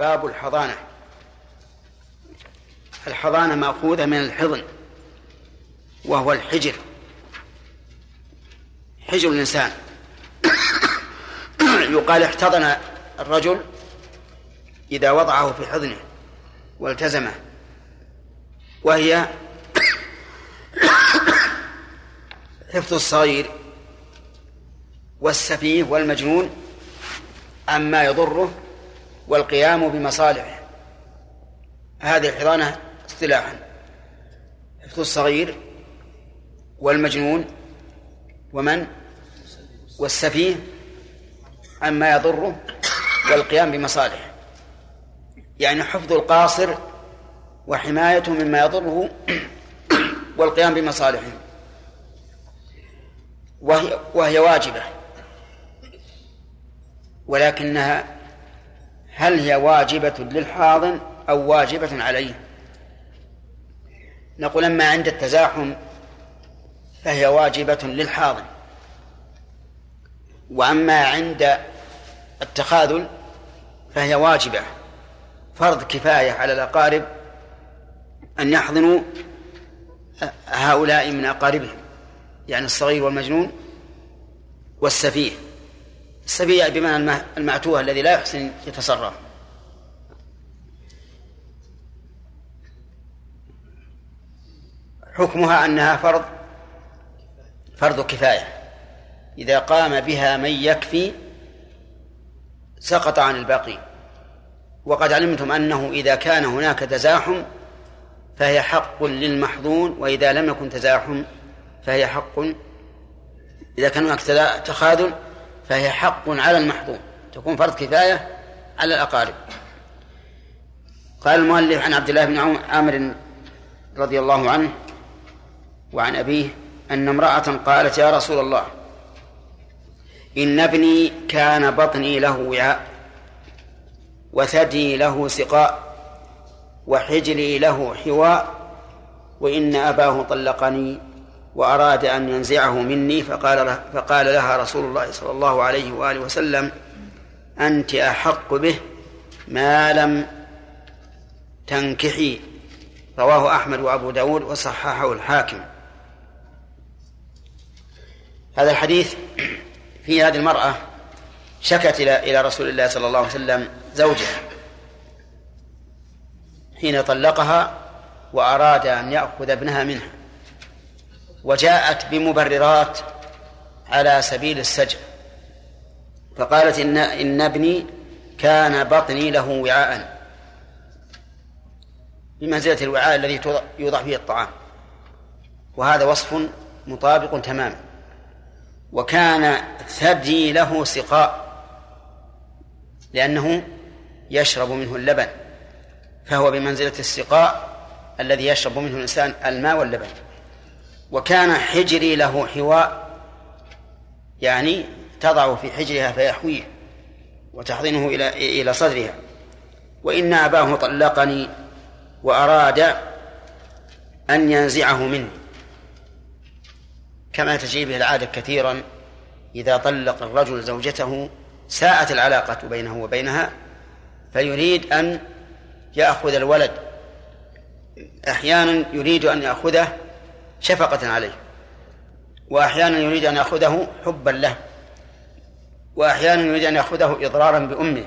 باب الحضانة. الحضانة مأخوذة من الحضن وهو الحجر. حجر الإنسان. يقال احتضن الرجل إذا وضعه في حضنه والتزمه وهي حفظ الصغير والسفيه والمجنون عما يضره والقيام بمصالحه. هذه الحضانة اصطلاحا. حفظ الصغير والمجنون ومن؟ والسفيه. عما يضره والقيام بمصالحه. يعني حفظ القاصر وحمايته مما يضره والقيام بمصالحه. وهي, وهي واجبة. ولكنها هل هي واجبة للحاضن أو واجبة عليه؟ نقول أما عند التزاحم فهي واجبة للحاضن وأما عند التخاذل فهي واجبة. فرض كفاية على الأقارب أن يحضنوا هؤلاء من أقاربهم يعني الصغير والمجنون والسفيه. السفيه بمعنى المعتوه الذي لا يحسن يتصرف. حكمها أنها فرض فرض كفاية. إذا قام بها من يكفي سقط عن الباقين وقد علمتم أنه إذا كان هناك تزاحم فهي حق للمحظون وإذا لم يكن تزاحم فهي حق. إذا كان هناك تخاذل فهي حق على المحظوظ. تكون فرض كفاية على الأقارب. قال المؤلف عن عبد الله بن عامر رضي الله عنه وعن أبيه أن امرأة قالت يا رسول الله إن ابني كان بطني له وعاء وثدي له سقاء وحجري له حواء وإن أباه طلقني وأراد أن ينزعه مني فقال له فقال لها رسول الله صلى الله عليه وآله وسلم أنت أحق به ما لم تنكحي. رواه أحمد وأبو داود وصححه الحاكم. هذا الحديث في هذه المرأة شكت إلى إلى رسول الله صلى الله عليه وسلم زوجها. حين طلقها وأراد أن يأخذ ابنها منها. وجاءت بمبررات على سبيل السجع. فقالت إن إن ابني كان بطني له وعاء. بمنزلة الوعاء الذي يوضع فيه الطعام. وهذا وصف مطابق تماما وكان ثدي له سقاء لأنه يشرب منه اللبن. فهو بمنزلة السقاء الذي يشرب منه الإنسان الماء واللبن. وكان حجري له حواء يعني تضع في حجرها فيحويه وتحضنه إلى إلى صدرها. وإن أباه طلقني وأراد أن ينزعه مني. كما تجري به العادة كثيرا إذا طلق الرجل زوجته ساءت العلاقة بينه وبينها فيريد أن يأخذ الولد. أحيانا يريد أن يأخذه شفقة عليه. وأحيانا يريد أن يأخذه حبا له. وأحيانا يريد أن يأخذه إضرارا بأمه.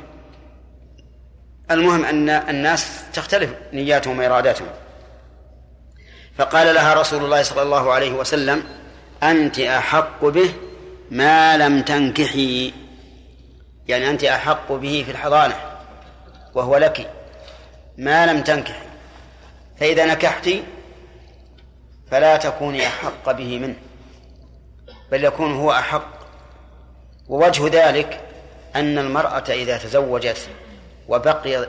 المهم أن الناس تختلف نياتهم وإراداتهم. فقال لها رسول الله صلى الله عليه وسلم أنت أحق به ما لم تنكحي. يعني أنت أحق به في الحضانة وهو لك. ما لم تنكحي. فإذا نكحت فلا تكوني أحق به منه بل يكون هو أحق. ووجه ذلك أن المرأة إذا تزوجت وبقي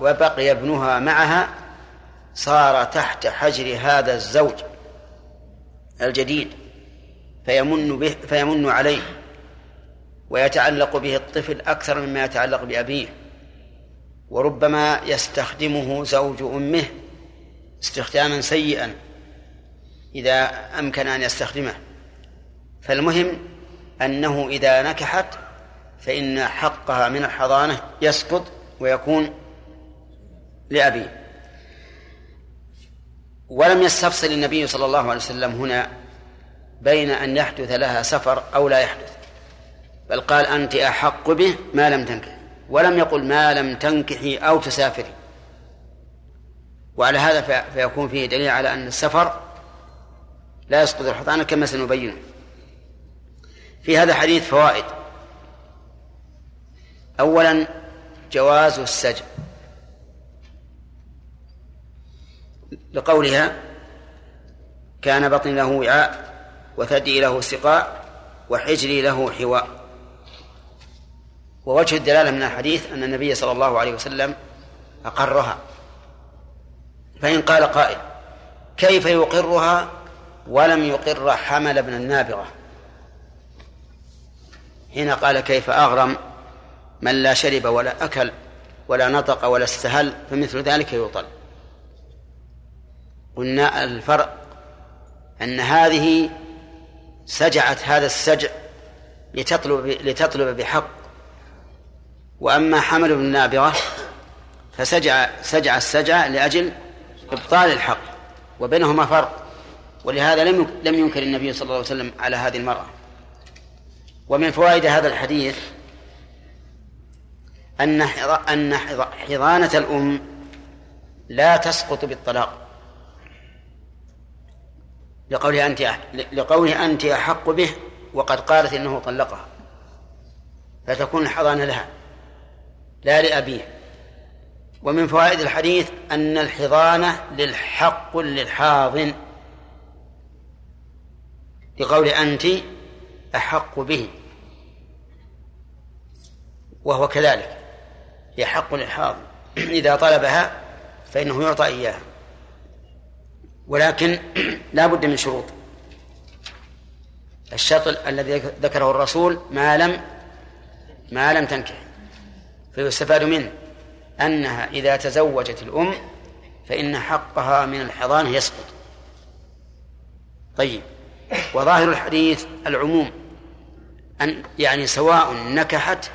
وبقي ابنها معها صار تحت حجر هذا الزوج الجديد فيمن به فيمن عليه ويتعلق به الطفل أكثر مما يتعلق بأبيه. وربما يستخدمه زوج أمه استخداما سيئا. إذا أمكن أن يستخدمه. فالمهم أنه إذا نكحت فإن حقها من الحضانة يسقط ويكون لأبيه ولم يستفصل النبي صلى الله عليه وسلم هنا بين أن يحدث لها سفر أو لا يحدث. بل قال أنت أحق به ما لم تنكحي. ولم يقل ما لم تنكحي أو تسافري. وعلى هذا فيكون فيه دليل على أن السفر لا يسقط الحضانة كما سنبينه في هذا الحديث فوائد. أولا جواز السجن لقولها كان بطني له وعاء وثدي له سقاء وحجري له حواء. ووجه الدلالة من الحديث أن النبي صلى الله عليه وسلم أقرها. فإن قال قائل كيف يقرها؟ ولم يقر حمل ابن النابغة. حين قال كيف أغرم من لا شرب ولا أكل ولا نطق ولا استهل فمثل ذلك يطل قلنا الفرق أن هذه سجعت هذا السجع لتطلب لتطلب بحق. وأما حمل بن النابغة فسجع سجع السجع لأجل إبطال الحق وبينهما فرق. ولهذا لم لم ينكر النبي صلى الله عليه وسلم على هذه المرأة. ومن فوائد هذا الحديث أن أن حضانة الأم لا تسقط بالطلاق. لقوله أنت لقوله أنت أحق به وقد قالت إنه طلقها. فتكون الحضانة لها لا لأبيه. ومن فوائد الحديث أن الحضانة للحق للحاضن. لقول أنت أحق به. وهو كذلك هي حق للحاضن إذا طلبها فإنه يعطى إياها. ولكن لا بد من شروط. الشرط الذي ذكره الرسول ما لم ما لم تنكح. فيستفاد منه أنها إذا تزوجت الأم فإن حقها من الحضانة يسقط. طيب. وظاهر الحديث العموم أن يعني سواء نكحت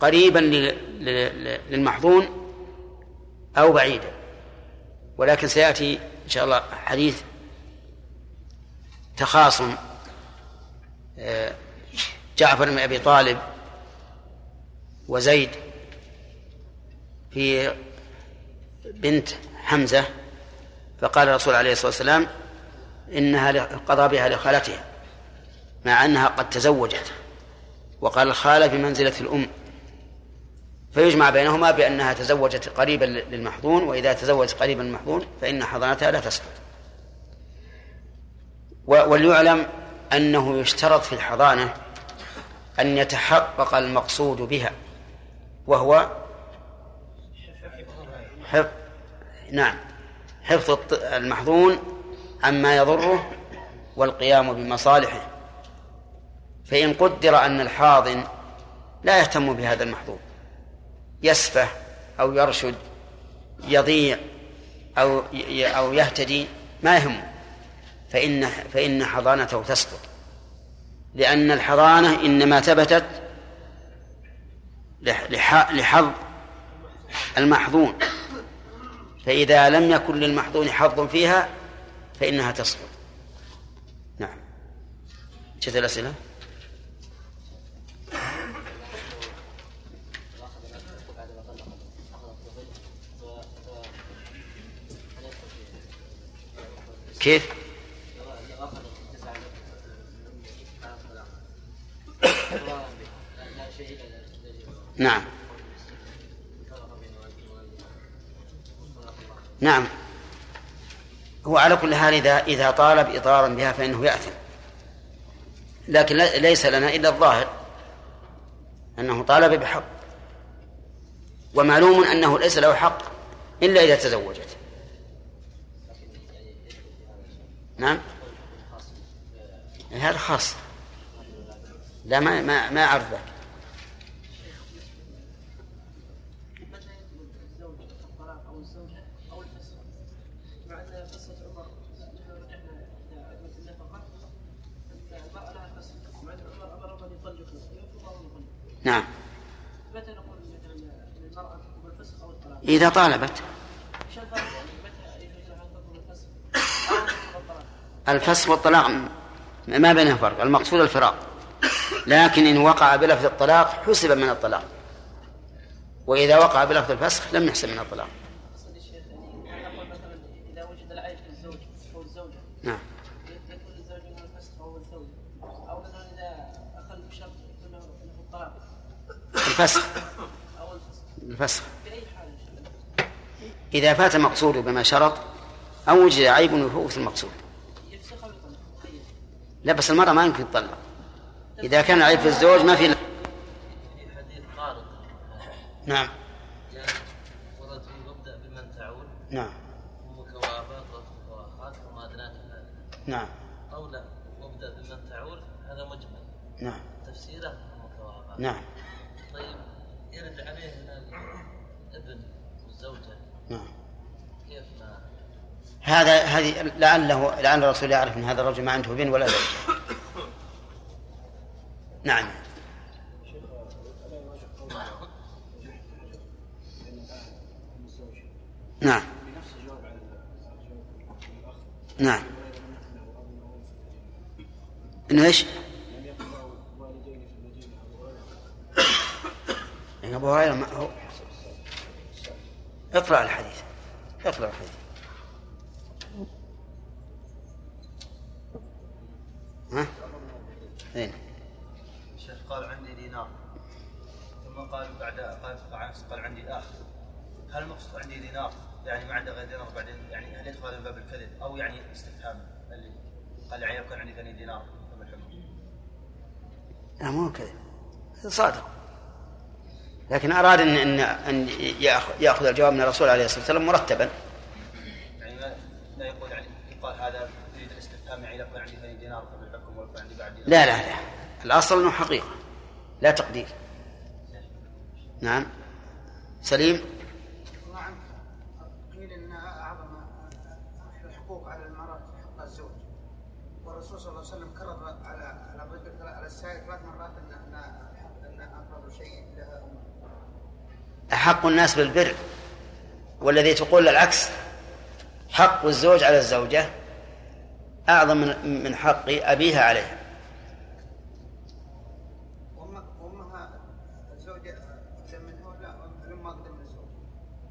قريبا للمحظون أو بعيدا. ولكن سيأتي إن شاء الله حديث تخاصم آه، جعفر بن أبي طالب وزيد في بنت حمزة فقال الرسول عليه الصلاة والسلام إنها قضى بها لخالتها مع أنها قد تزوجت وقال الخالة بمنزلة الأم. فيجمع بينهما بأنها تزوجت قريبا للمحظون وإذا تزوجت قريبا للمحظون فإن حضانتها لا تسقط. وليعلم أنه يشترط في الحضانة أن يتحقق المقصود بها وهو حفظ نعم حفظ المحظون عما يضره والقيام بمصالحه. فإن قدر أن الحاضن لا يهتم بهذا المحظون يسفه أو يرشد يضيع أو أو يهتدي ما يهمه فإن فإن حضانته تسقط. لأن الحضانة إنما ثبتت لحظ المحظون. فإذا لم يكن للمحظون حظ فيها فإنها تسقط نعم. جت الأسئلة؟ كيف؟ نعم. نعم. هو على كل حال إذا إذا طالب إضرارا بها فإنه يأثم. لكن ليس لنا إلا الظاهر أنه طالب بحق. ومعلوم أنه ليس له حق إلا إذا تزوجت. نعم؟ هذا خاص. لا ما ما ما أعرف ذلك. نعم. متى نقول مثلا المرأة إذا طالبت. الفسخ والطلاق ما بينها فرق المقصود الفراق. لكن إن وقع بلفظ الطلاق حسب من الطلاق. وإذا وقع بلفظ الفسخ لم يحسب من الطلاق نعم الفسخ. الفسخ. إذا فات المقصود بما شرط أو وجد عيب يفوت المقصود. لا بس المرأة ما يمكن تطلق. إذا كان عيب في الزوج ما في نعم. نعم. ومكوابات ومكواهات وما أدناك نعم قولا مبدأ بمن تعول هذا مجمل. نعم. تفسيره المكوابات نعم طيب يرد عليه الابن والزوجة نعم كيف ما هذا هذه لعله لعل الرسول يعرف إن هذا الرجل ما عنده بن ولا زوج. نعم. نعم. نعم. إنه إيش؟ أبو هريرة اقرأ الحديث. اقرأ الحديث. الشيخ قال عندي دينار. ثم قال بعد قال قال عندي آخر. هل المقصود عندي دينار؟ يعني ما عنده غير دينار بعدين يعني هل يدخل من باب الكذب؟ أو يعني استفهام اللي قال يعني يكون عندي ثاني دينار؟ لا مو كذب. صادق. لكن أراد ان ان إن يأخذ الجواب من الرسول عليه الصلاة والسلام مرتبا يعني لا يقول يعني يقال هذا يريد الاستفهام يعني يكون عندي ثاني دينار فما الحكم ويكون عندي بعد دينار لا لا لا. الأصل إنه حقيقة. لا تقدير. نعم. سليم؟ قيل إن أعظم الحقوق على المرأة حق الزوج. والرسول صلى الله عليه وسلم كرر على على على السائل ثلاث مرات إن إن اقرب شيء لها. أحق الناس بالبر والذي تقول العكس حق الزوج على الزوجة. أعظم من حق أبيها عليها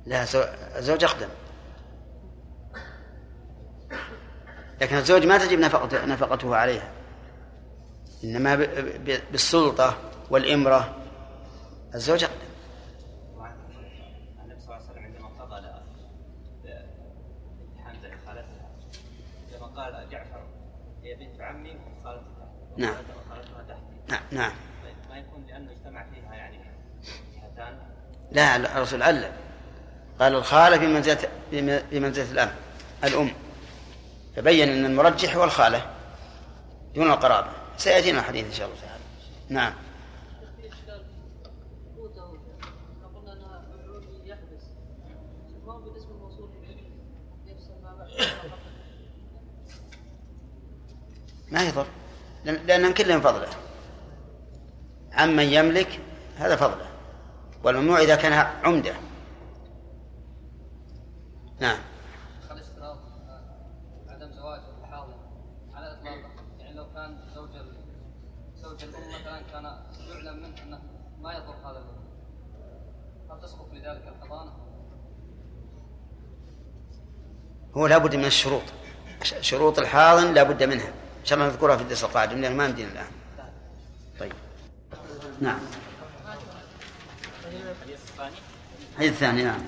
لا الزوج أقدم. لكن الزوج ما تجب نفقته, نفقته عليها. إنما بالسلطة والإمرة. الزوج أقدم النبي صلى الله عليه وسلم عندما قضى لها امتحان خالتها لما قال جعفر هي بنت عمي وخالتها نعم. نعم نعم. ما يكون لأنه اجتمع فيها يعني جهتان لا الرسول علم. قال الخالة بمنزلة بمنزلة الأم الأم. فبين أن المرجح هو الخالة دون القرابة. سيأتينا الحديث إن شاء الله تعالى. نعم. ما يضر. لأن كلهم فضلة. عمن يملك هذا فضلة. والممنوع إذا كان عمدة. نعم. الاشتراط عدم زواج الحاضر على يعني لو كان زوج زوج الأم مثلا كان يعلم منه أنه ما يضر هذا الولد هل تسقط لذلك الحضانة؟ هو لابد من الشروط. شروط الحاضن لابد منها. ان شاء الله نذكرها في الدرس القادم لأن ما يمدينا الآن. طيب. نعم. الحديث الثاني نعم.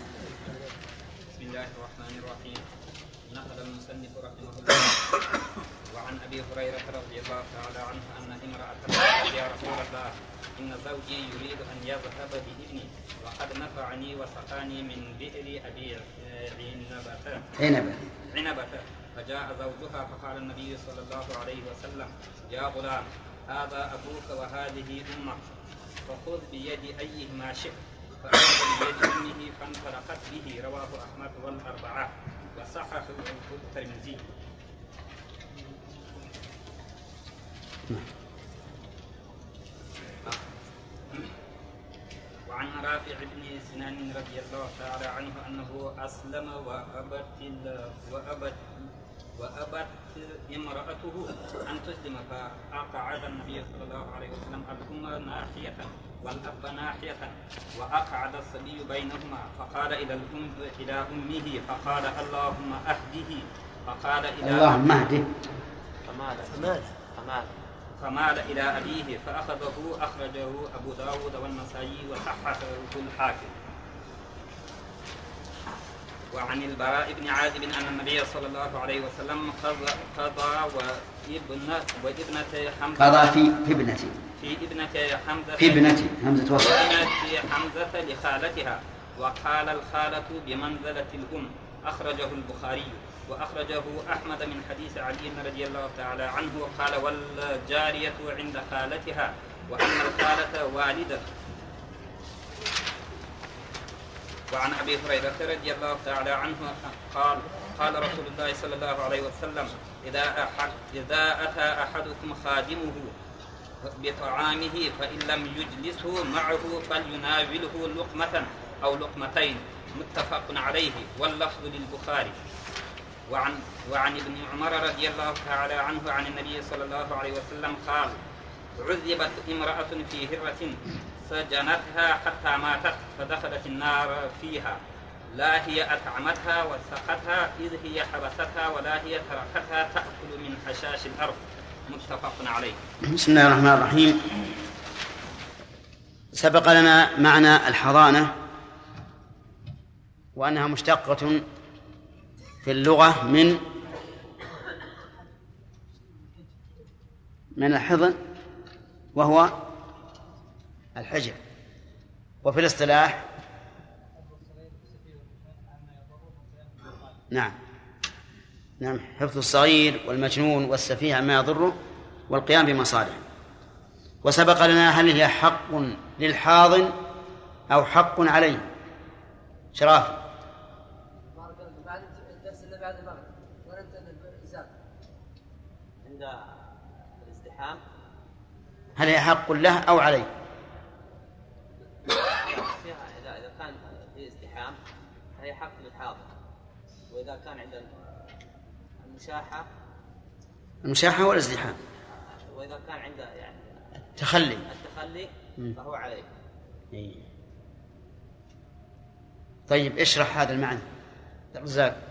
وعن أبي هريرة رضي الله تعالى عنه أن امرأة قالت يا رسول الله إن زوجي يريد أن يذهب بابني وقد نفعني وسقاني من بئر أبي عنبه عنبه عنبه فجاء زوجها فقال النبي صلى الله عليه وسلم يا غلام هذا أبوك وهذه أمك فخذ بيد أيهما شئت. فأخذ بيد أمه فانطلقت به رواه أحمد والأربعة وصححه الترمذي. وعن رافع بن سنان رضي الله تعالى عنه أنه أسلم وأبت وأبت وأبت امرأته أن تسلم فاقعد النبي صلى الله عليه وسلم الام ناحية والأب ناحية وأقعد الصبي بينهما. فقال إلى الأم إلى أمه فقال اللهم أهده. فقال إلى اللهم أهده. فمال فمال فمال فمال إلى أبيه فأخذه أخرجه أبو داود والنسائي وصححه الحاكم. وعن البراء بن عازب أن النبي صلى الله عليه وسلم قضى قضى وابن وابنة حمزة قضى في في ابنتي في ابنة حمزة في ابنتي همزة وصل ابنة حمزة لخالتها. وقال الخالة بمنزلة الأم. أخرجه البخاري. وأخرجه أحمد من حديث علي رضي الله تعالى عنه. قال والجارية عند خالتها. وأن الخالة والدة. وعن أبي هريرة رضي الله تعالى عنه قال قال رسول الله صلى الله عليه وسلم إذا أحد إذا أتى أحدكم خادمه بطعامه فإن لم يجلسه معه فليناوله لقمة أو لقمتين متفق عليه واللفظ للبخاري. وعن وعن ابن عمر رضي الله تعالى عنه عن النبي صلى الله عليه وسلم قال عذبت امرأة في هرة سجنتها حتى ماتت فدخلت النار فيها. لا هي أطعمتها وسقتها إذ هي حبستها ولا هي تركتها تأكل من حشاش الأرض. متفق عليه. بسم الله الرحمن الرحيم. سبق لنا معنى الحضانة وأنها مشتقة في اللغة من من الحضن وهو الحجر. وفي الاصطلاح نعم. نعم. حفظ الصغير والمجنون والسفيه عما يضره والقيام بمصالحه وسبق لنا هل هي حق للحاضن أو حق عليه؟ الله بعد بعد عند الازدحام هل هي حق له أو عليه فيها اذا اذا كان في ازدحام فهي حق للحاضر واذا كان عند المشاحة. المشاحة والازدحام. وإذا كان عند يعني تخلي التخلي مم. فهو عليه. إيه. طيب اشرح هذا المعنى. رزاق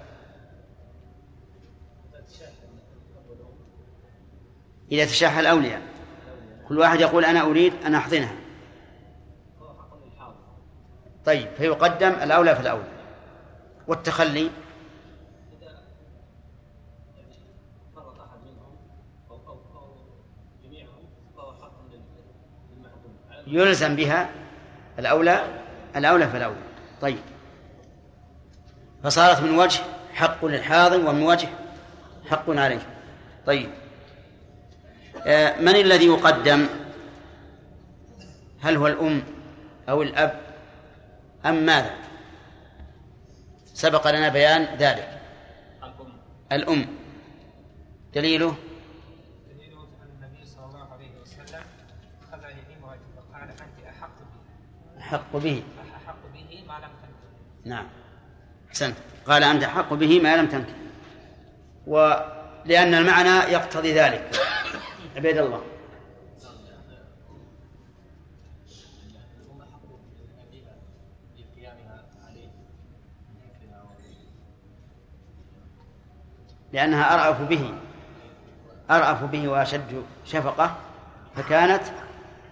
إذا تشاح الأولياء. كل واحد يقول أنا أريد أن أحضنها. طيب فيقدم الأولى في الأولى. والتخلي فرط احد منهم أو أو أو جميعهم فهو حق للمحكوم يلزم بها الأولى الأولى فالأولى طيب. فصارت من وجه حق للحاضن ومن وجه حق عليه. طيب. آه، من الذي يقدم؟ هل هو الأم أو الأب؟ أم ماذا؟ سبق لنا بيان ذلك. الأم. دليله دليل أن النبي صلى الله عليه وسلم أخذ يمينها فقال أنت أحق به أحق به. أحق به ما لم تنكح نعم. أحسنت. قال أنت أحق به ما لم تنكح ولأن المعنى يقتضي ذلك. عبيد الله. لأنها أرأف به. أرأف به وأشد شفقة. فكانت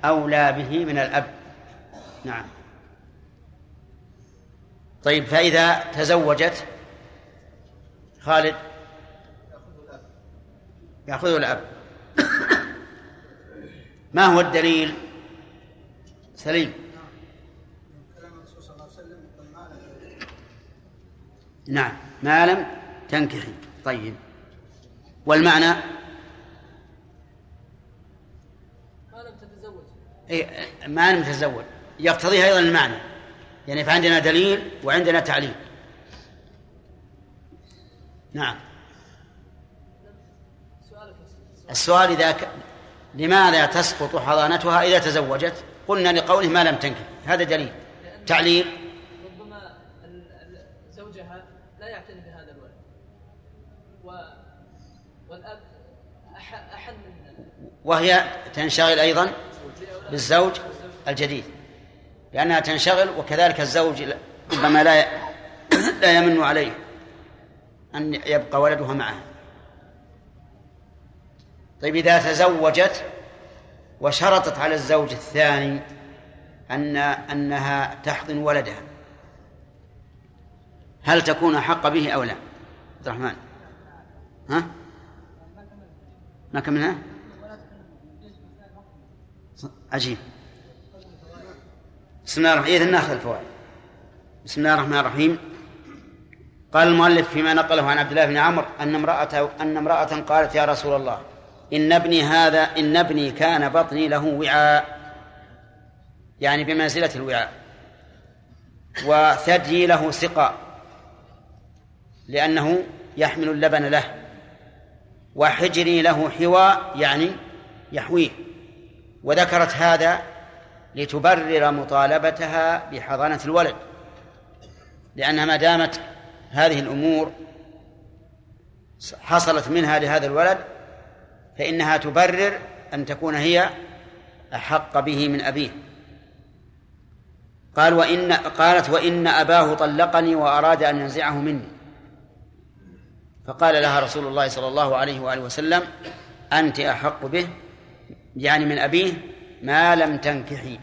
أولى به من الأب. نعم. طيب فإذا تزوجت خالد يأخذه الأب. ما هو الدليل؟ سليم. كلام الرسول صلى الله عليه وسلم يقول ما لم نعم ما لم تنكحي. طيب. والمعنى؟ ما لم تتزوج. إيه ما لم تتزوج. يقتضيه أيضا المعنى. يعني فعندنا دليل وعندنا تعليل. نعم. السؤال إذا ك... لماذا تسقط حضانتها إذا تزوجت؟ قلنا لقوله ما لم تنكح هذا دليل. تعليل. ربما زوجها لا يعتني بهذا الولد. و... والأب أح- احن من وهي تنشغل أيضا بالزوج الجديد. لأنها تنشغل وكذلك الزوج ربما لا لا يمن عليه أن يبقى ولدها معه طيب إذا تزوجت وشرطت على الزوج الثاني أن أنها تحضن ولدها هل تكون أحق به أو لا؟ عبد الرحمن ها؟ ما كملنا؟ عجيب بسم الله الرحمن الرحيم ناخذ الفوائد. بسم الله الرحمن الرحيم. قال المؤلف فيما نقله عن عبد الله بن عمرو أن امرأة أن امرأة قالت يا رسول الله إن ابني هذا إن ابني كان بطني له وعاء. يعني بمنزلة الوعاء. وثدي له سقاء لأنه يحمل اللبن له. وحجري له حواء يعني يحويه. وذكرت هذا لتبرر مطالبتها بحضانة الولد لأنها ما دامت هذه الأمور حصلت منها لهذا الولد فإنها تبرر أن تكون هي أحق به من أبيه. قال وإن قالت وإن أباه طلقني وأراد أن ينزعه مني. فقال لها رسول الله صلى الله عليه وآله وسلم أنت أحق به يعني من أبيه ما لم تنكحي.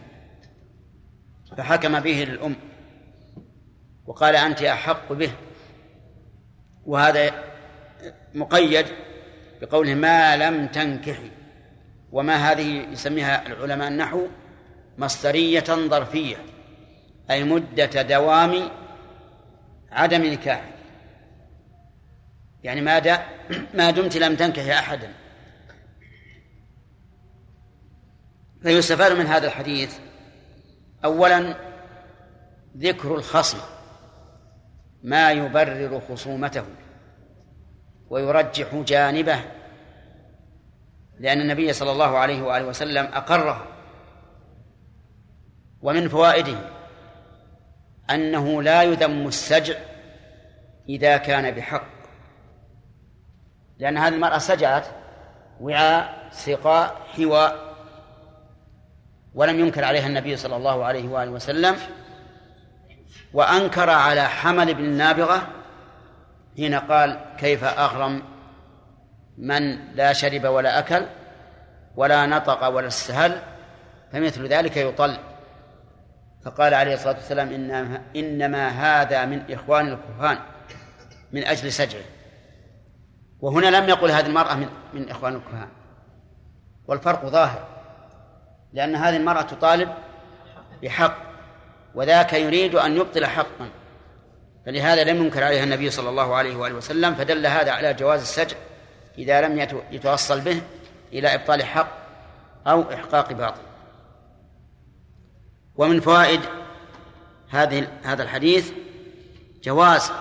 فحكم به للأم وقال أنت أحق به. وهذا مقيد بقوله ما لم تنكحي. وما هذه يسميها العلماء النحو مصدرية ظرفية أي مدة دوام عدم نكاح يعني ما دا ما دمت لم تنكحي أحدا. فيستفاد من هذا الحديث أولا ذكر الخصم ما يبرر خصومته ويرجح جانبه لأن النبي صلى الله عليه وآله وسلم أقره ومن فوائده أنه لا يذم السجع إذا كان بحق لأن هذه المرأة سجعت وعاء سقاء حواء ولم ينكر عليها النبي صلى الله عليه وآله وسلم وأنكر على حمل بن النابغة حين قال كيف أغرم من لا شرب ولا أكل ولا نطق ولا استهل فمثل ذلك يطل. فقال عليه الصلاة والسلام إنما, إنما هذا من إخوان الكهان من أجل سجعه. وهنا لم يقل هذه المرأة من, من إخوان الكهان والفرق ظاهر. لأن هذه المرأة تطالب بحق وذاك يريد أن يبطل حقا. فلهذا لم ينكر عليها النبي صلى الله عليه وآله وسلم فدل هذا على جواز السجع إذا لم يتوصل به إلى إبطال حق أو إحقاق باطل. ومن فوائد هذه هذا الحديث جواز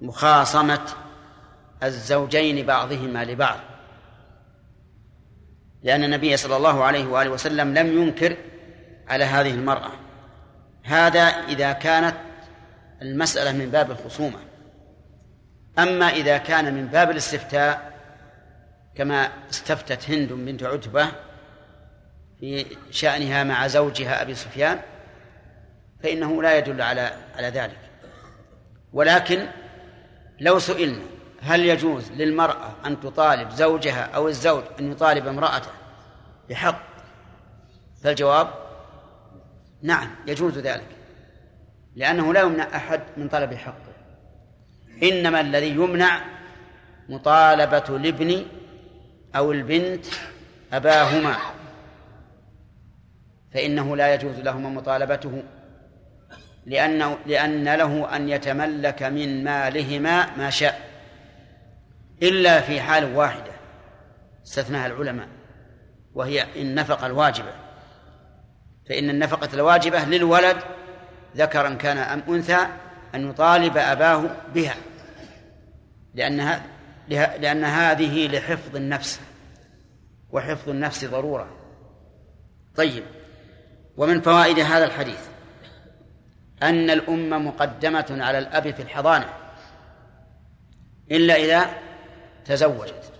مخاصمة الزوجين بعضهما لبعض. لأن النبي صلى الله عليه وآله وسلم لم ينكر على هذه المرأة. هذا إذا كانت المسألة من باب الخصومة. أما إذا كان من باب الاستفتاء كما استفتت هند بنت عتبة في شأنها مع زوجها أبي سفيان فإنه لا يدل على على ذلك. ولكن لو سئلنا هل يجوز للمرأة أن تطالب زوجها أو الزوج أن يطالب امرأته؟ بحق. فالجواب نعم يجوز ذلك لأنه لا يمنع أحد من طلب حقه إنما الذي يمنع مطالبة الابن أو البنت أباهما فإنه لا يجوز لهما مطالبته لأنه لأن له أن يتملك من مالهما ما شاء. إلا في حال واحدة استثناها العلماء وهي النفقة الواجبة. فإن النفقة الواجبة للولد ذكرا كان أم أنثى أن يطالب أباه بها لأنها لأن هذه لحفظ النفس وحفظ النفس ضرورة. طيب ومن فوائد هذا الحديث أن الأم مقدمة على الأب في الحضانة إلا إذا تزوجت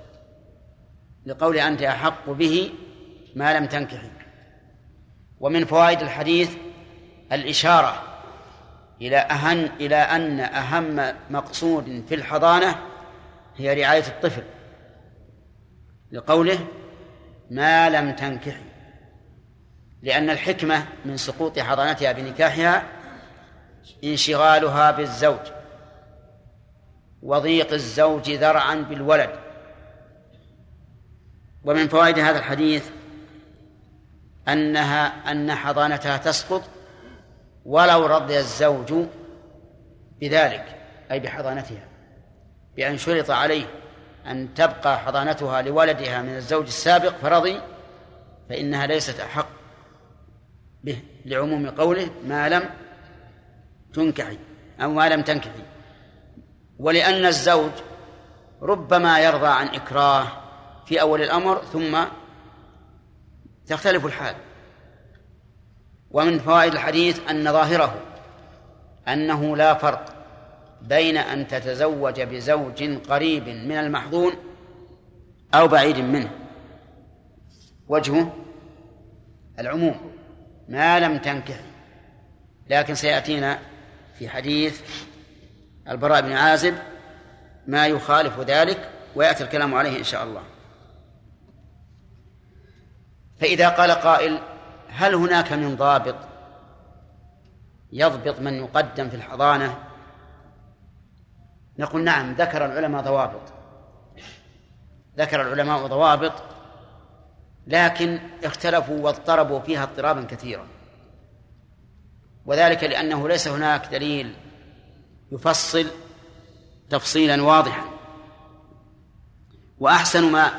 لقول أنت أحق به ما لم تنكحي. ومن فوائد الحديث الإشارة إلى أهن إلى أن أهم مقصود في الحضانة هي رعاية الطفل لقوله ما لم تنكحي. لأن الحكمة من سقوط حضانتها بنكاحها انشغالها بالزوج. وضيق الزوج ذرعا بالولد. ومن فوائد هذا الحديث أنها أن حضانتها تسقط ولو رضي الزوج بذلك أي بحضانتها بأن شرط عليه أن تبقى حضانتها لولدها من الزوج السابق فرضي فإنها ليست أحق به لعموم قوله ما لم تنكحي أو ما لم تنكحي. ولأن الزوج ربما يرضى عن إكراه في أول الأمر ثم تختلف الحال. ومن فوائد الحديث أن ظاهره أنه لا فرق بين أن تتزوج بزوج قريب من المحظون أو بعيد منه. وجهه العموم ما لم تنكح لكن سيأتينا في حديث البراء بن عازب ما يخالف ذلك ويأتي الكلام عليه إن شاء الله. فإذا قال قائل هل هناك من ضابط يضبط من يقدم في الحضانة؟ نقول نعم ذكر العلماء ضوابط. ذكر العلماء ضوابط لكن اختلفوا واضطربوا فيها اضطرابا كثيرا. وذلك لأنه ليس هناك دليل يفصل تفصيلا واضحا. وأحسن ما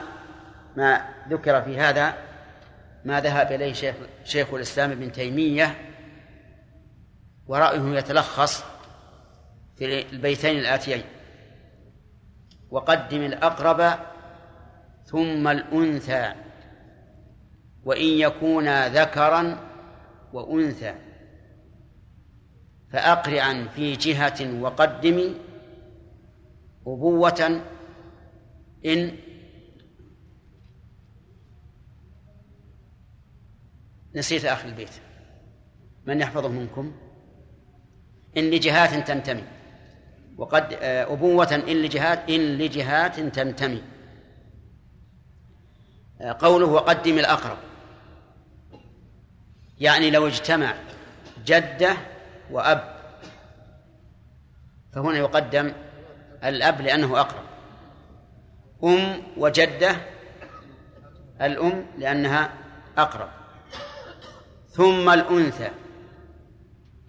ما ذكر في هذا ما ذهب إليه شيخ, شيخ الإسلام ابن تيمية ورأيه يتلخص في البيتين الآتيين. وقدم الأقرب ثم الأنثى وإن يكونا ذكرا وأنثى. فأقرعا في جهة وقدم أبوة إن نسيت آخر البيت. من يحفظه منكم؟ إن لجهات تنتمي. وقد آه، أبوة إن لجهات إن لجهات تنتمي. آه، قوله وقدم الأقرب. يعني لو اجتمع جدة وأب. فهنا يقدم الأب لأنه أقرب. أم وجدة الأم لأنها أقرب. ثم الأنثى.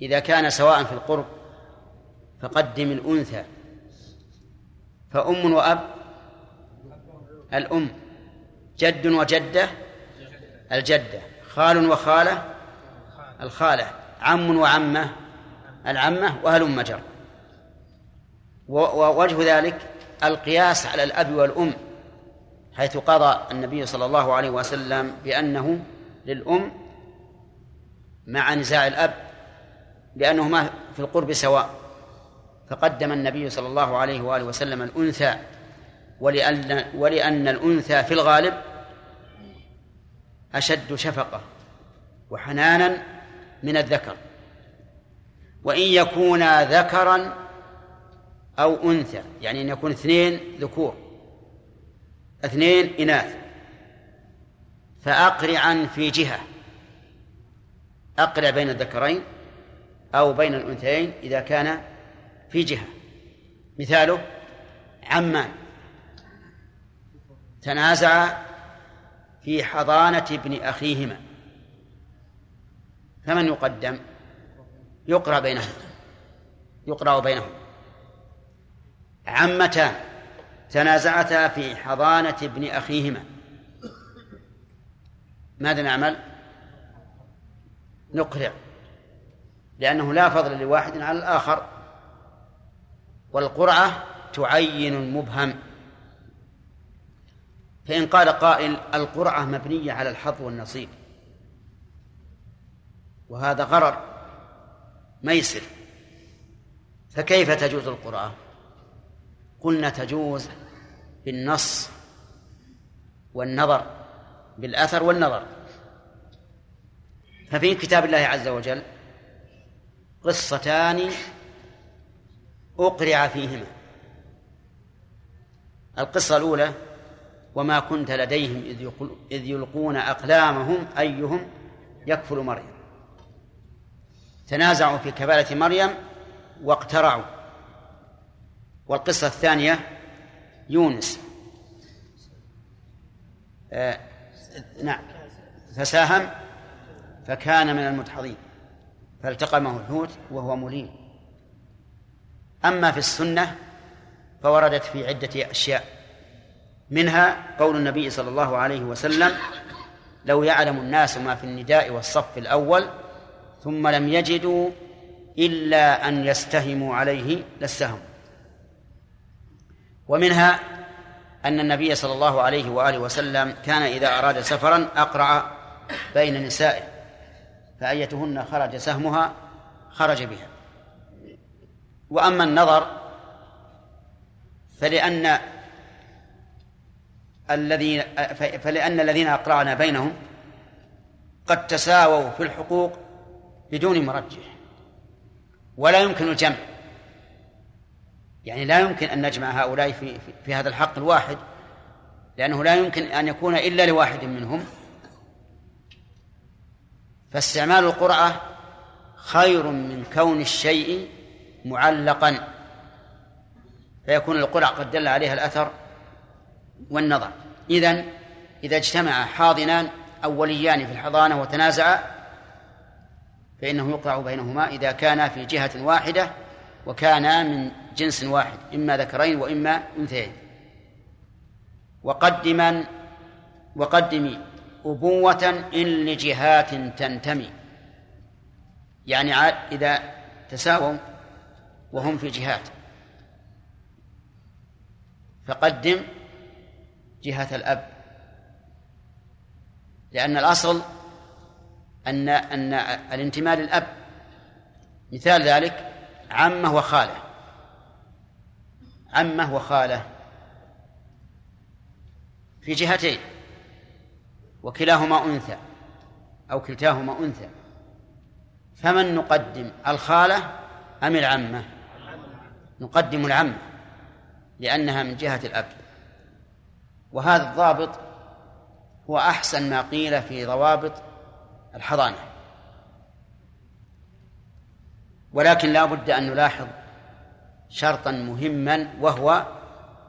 إذا كان سواء في القرب فقدم الأنثى. فأم وأب الأم. جد وجدة الجدة. خال وخالة الخالة. عم وعمة. العمة وهلم جر ووجه ذلك القياس على الأب والأم حيث قضى النبي صلى الله عليه وسلم بأنه للأم مع نزاع الأب لأنهما في القرب سواء. فقدم النبي صلى الله عليه وآله وسلم الأنثى ولأن, ولأن الأنثى في الغالب أشد شفقة وحنانا من الذكر. وإن يكونا ذكرا أو أنثى يعني أن يكون اثنين ذكور اثنين إناث. فأقرعا في جهة. أقرع بين الذكرين أو بين الأنثيين إذا كان في جهة. مثاله عمان. تنازعا في حضانة ابن أخيهما. فمن يقدم؟ يقرأ بينهم. يقرأ بينهم. عمتان تنازعتا في حضانة ابن أخيهما. ماذا نعمل؟ نقرع. لأنه لا فضل لواحد على الآخر. والقرعة تعين مبهم فإن قال قائل القرعة مبنية على الحظ والنصيب. وهذا غرر. ما يصير. فكيف تجوز القرآن؟ قلنا تجوز بالنص والنظر بالأثر والنظر. ففي كتاب الله عز وجل قصتان أقرع فيهما. القصة الأولى وما كنت لديهم إذ يلقون أقلامهم أيهم يكفل مريم. تنازعوا في كفالة مريم واقترعوا. والقصة الثانية يونس. آه نعم. فساهم فكان من المدحضين فالتقمه الحوت وهو مليم. أما في السنة فوردت في عدة أشياء. منها قول النبي صلى الله عليه وسلم لو يعلم الناس ما في النداء والصف الأول ثم لم يجدوا إلا أن يستهموا عليه لاستهموا ومنها أن النبي صلى الله عليه وآله وسلم كان إذا أراد سفرا أقرع بين نسائه فأيتهن خرج سهمها خرج بها. وأما النظر فلأن الذين فلأن الذين أقرعنا بينهم قد تساووا في الحقوق بدون مرجح ولا يمكن الجمع. يعني لا يمكن أن نجمع هؤلاء في, في, هذا الحق الواحد لأنه لا يمكن أن يكون إلا لواحد منهم. فاستعمال القرعة خير من كون الشيء معلقا. فيكون القرعة قد دل عليها الأثر والنظر. إذن إذا اجتمع حاضنان أوليان في الحضانة وتنازعا فإنه يقرع بينهما إذا كانا في جهة واحدة وكانا من جنس واحد إما ذكرين وإما أنثيين. وقدما وقدمي أبوة إن لجهات تنتمي. يعني إذا تساووا وهم في جهات. فقدم جهة الأب. لأن الأصل أن أن الانتماء للأب مثال ذلك عمه وخاله. عمه وخاله في جهتين وكلاهما أنثى أو كلتاهما أنثى. فمن نقدم الخالة أم العمة؟ نقدم العمة لأنها من جهة الأب. وهذا الضابط هو أحسن ما قيل في ضوابط الحضانة. ولكن لا بد أن نلاحظ شرطا مهما وهو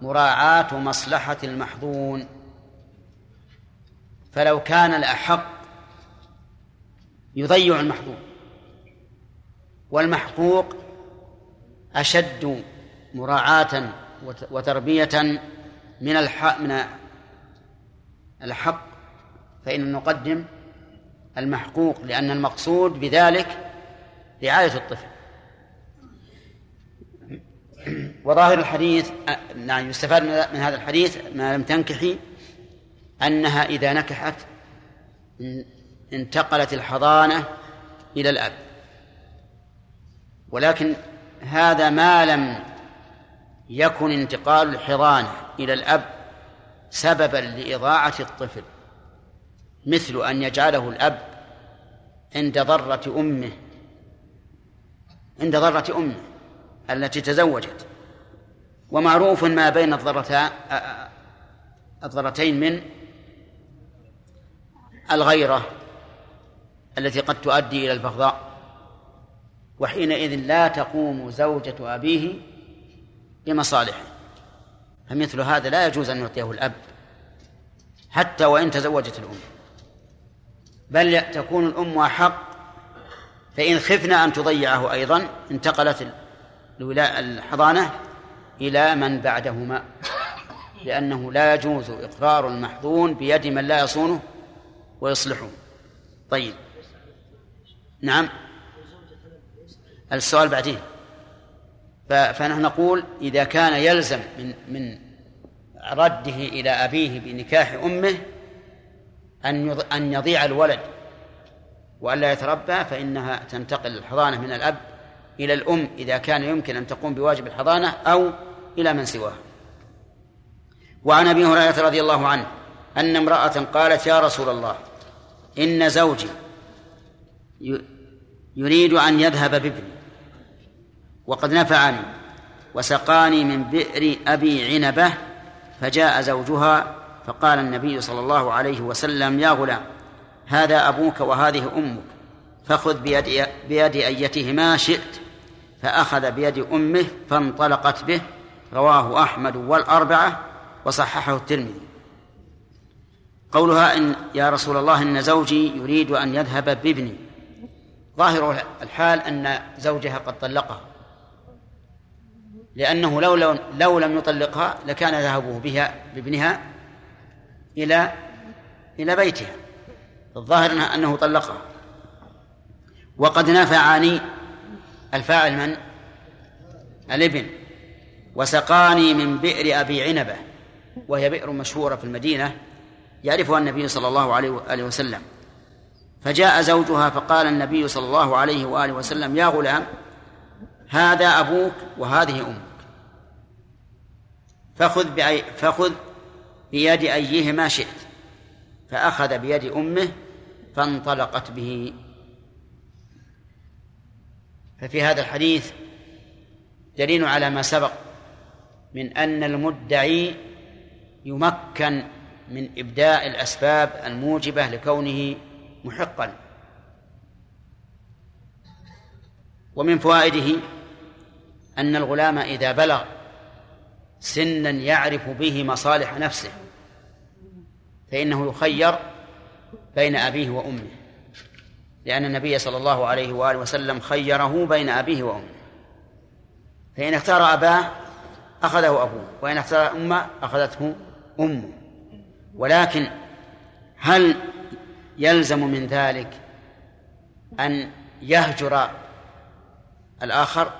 مراعاة مصلحة المحظون. فلو كان الأحق يضيع المحظور والمحقوق أشد مراعاة وتربية من الحق من الحق فإن نقدم المحقوق لأن المقصود بذلك رعاية الطفل. وظاهر الحديث نعم يستفاد من هذا الحديث ما لم تنكحي أنها إذا نكحت انتقلت الحضانة إلى الأب. ولكن هذا ما لم يكن انتقال الحضانة إلى الأب سببا لإضاعة الطفل. مثل أن يجعله الأب عند ضرة أمه عند ضرة أمه التي تزوجت. ومعروف ما بين الضرتان الضرتين من الغيرة التي قد تؤدي إلى البغضاء. وحينئذ لا تقوم زوجة أبيه بمصالحه. فمثل هذا لا يجوز أن يعطيه الأب حتى وإن تزوجت الأم. بل تكون الأم أحق فإن خفنا أن تضيعه أيضا انتقلت الحضانة إلى من بعدهما لأنه لا يجوز إقرار المحظون بيد من لا يصونه ويصلحه. طيب. نعم. السؤال بعدين. فنحن نقول إذا كان يلزم من من رده إلى أبيه بنكاح أمه أن أن يضيع الولد وألا يتربى فإنها تنتقل الحضانة من الأب إلى الأم إذا كان يمكن أن تقوم بواجب الحضانة أو إلى من سواها. وعن أبي هريرة رضي الله عنه أن امرأة قالت يا رسول الله إن زوجي يريد أن يذهب بابني وقد نفعني وسقاني من بئر أبي عنبة فجاء زوجها فقال النبي صلى الله عليه وسلم يا غلام هذا أبوك وهذه أمك فخذ بيد, بيد أيتهما شئت فأخذ بيد أمه فانطلقت به رواه أحمد والأربعة وصححه الترمذي. قولها إن يا رسول الله إن زوجي يريد أن يذهب بابني. ظاهر الحال أن زوجها قد طلقها. لأنه لو لو, لو لم يطلقها لكان ذهبه بها بابنها إلى إلى بيتها. الظاهر أنه طلقها. وقد نفعني الفاعل من؟ الابن. وسقاني من بئر أبي عنبة. وهي بئر مشهورة في المدينة يعرفها النبي صلى الله عليه وآله وسلم. فجاء زوجها فقال النبي صلى الله عليه وآله وسلم يا غلام هذا أبوك وهذه أمك. فخذ فخذ بيد أيهما شئت. فأخذ بيد أمه فانطلقت به. ففي هذا الحديث دليل على ما سبق من أن المدعي يمكن من إبداء الأسباب الموجبة لكونه محقا. ومن فوائده أن الغلام إذا بلغ سنا يعرف به مصالح نفسه فإنه يخير بين أبيه وأمه لأن النبي صلى الله عليه وآله وسلم خيره بين أبيه وأمه. فإن اختار أباه أخذه أبوه وإن اختار أمه أخذته أمه. ولكن هل يلزم من ذلك أن يهجر الآخر؟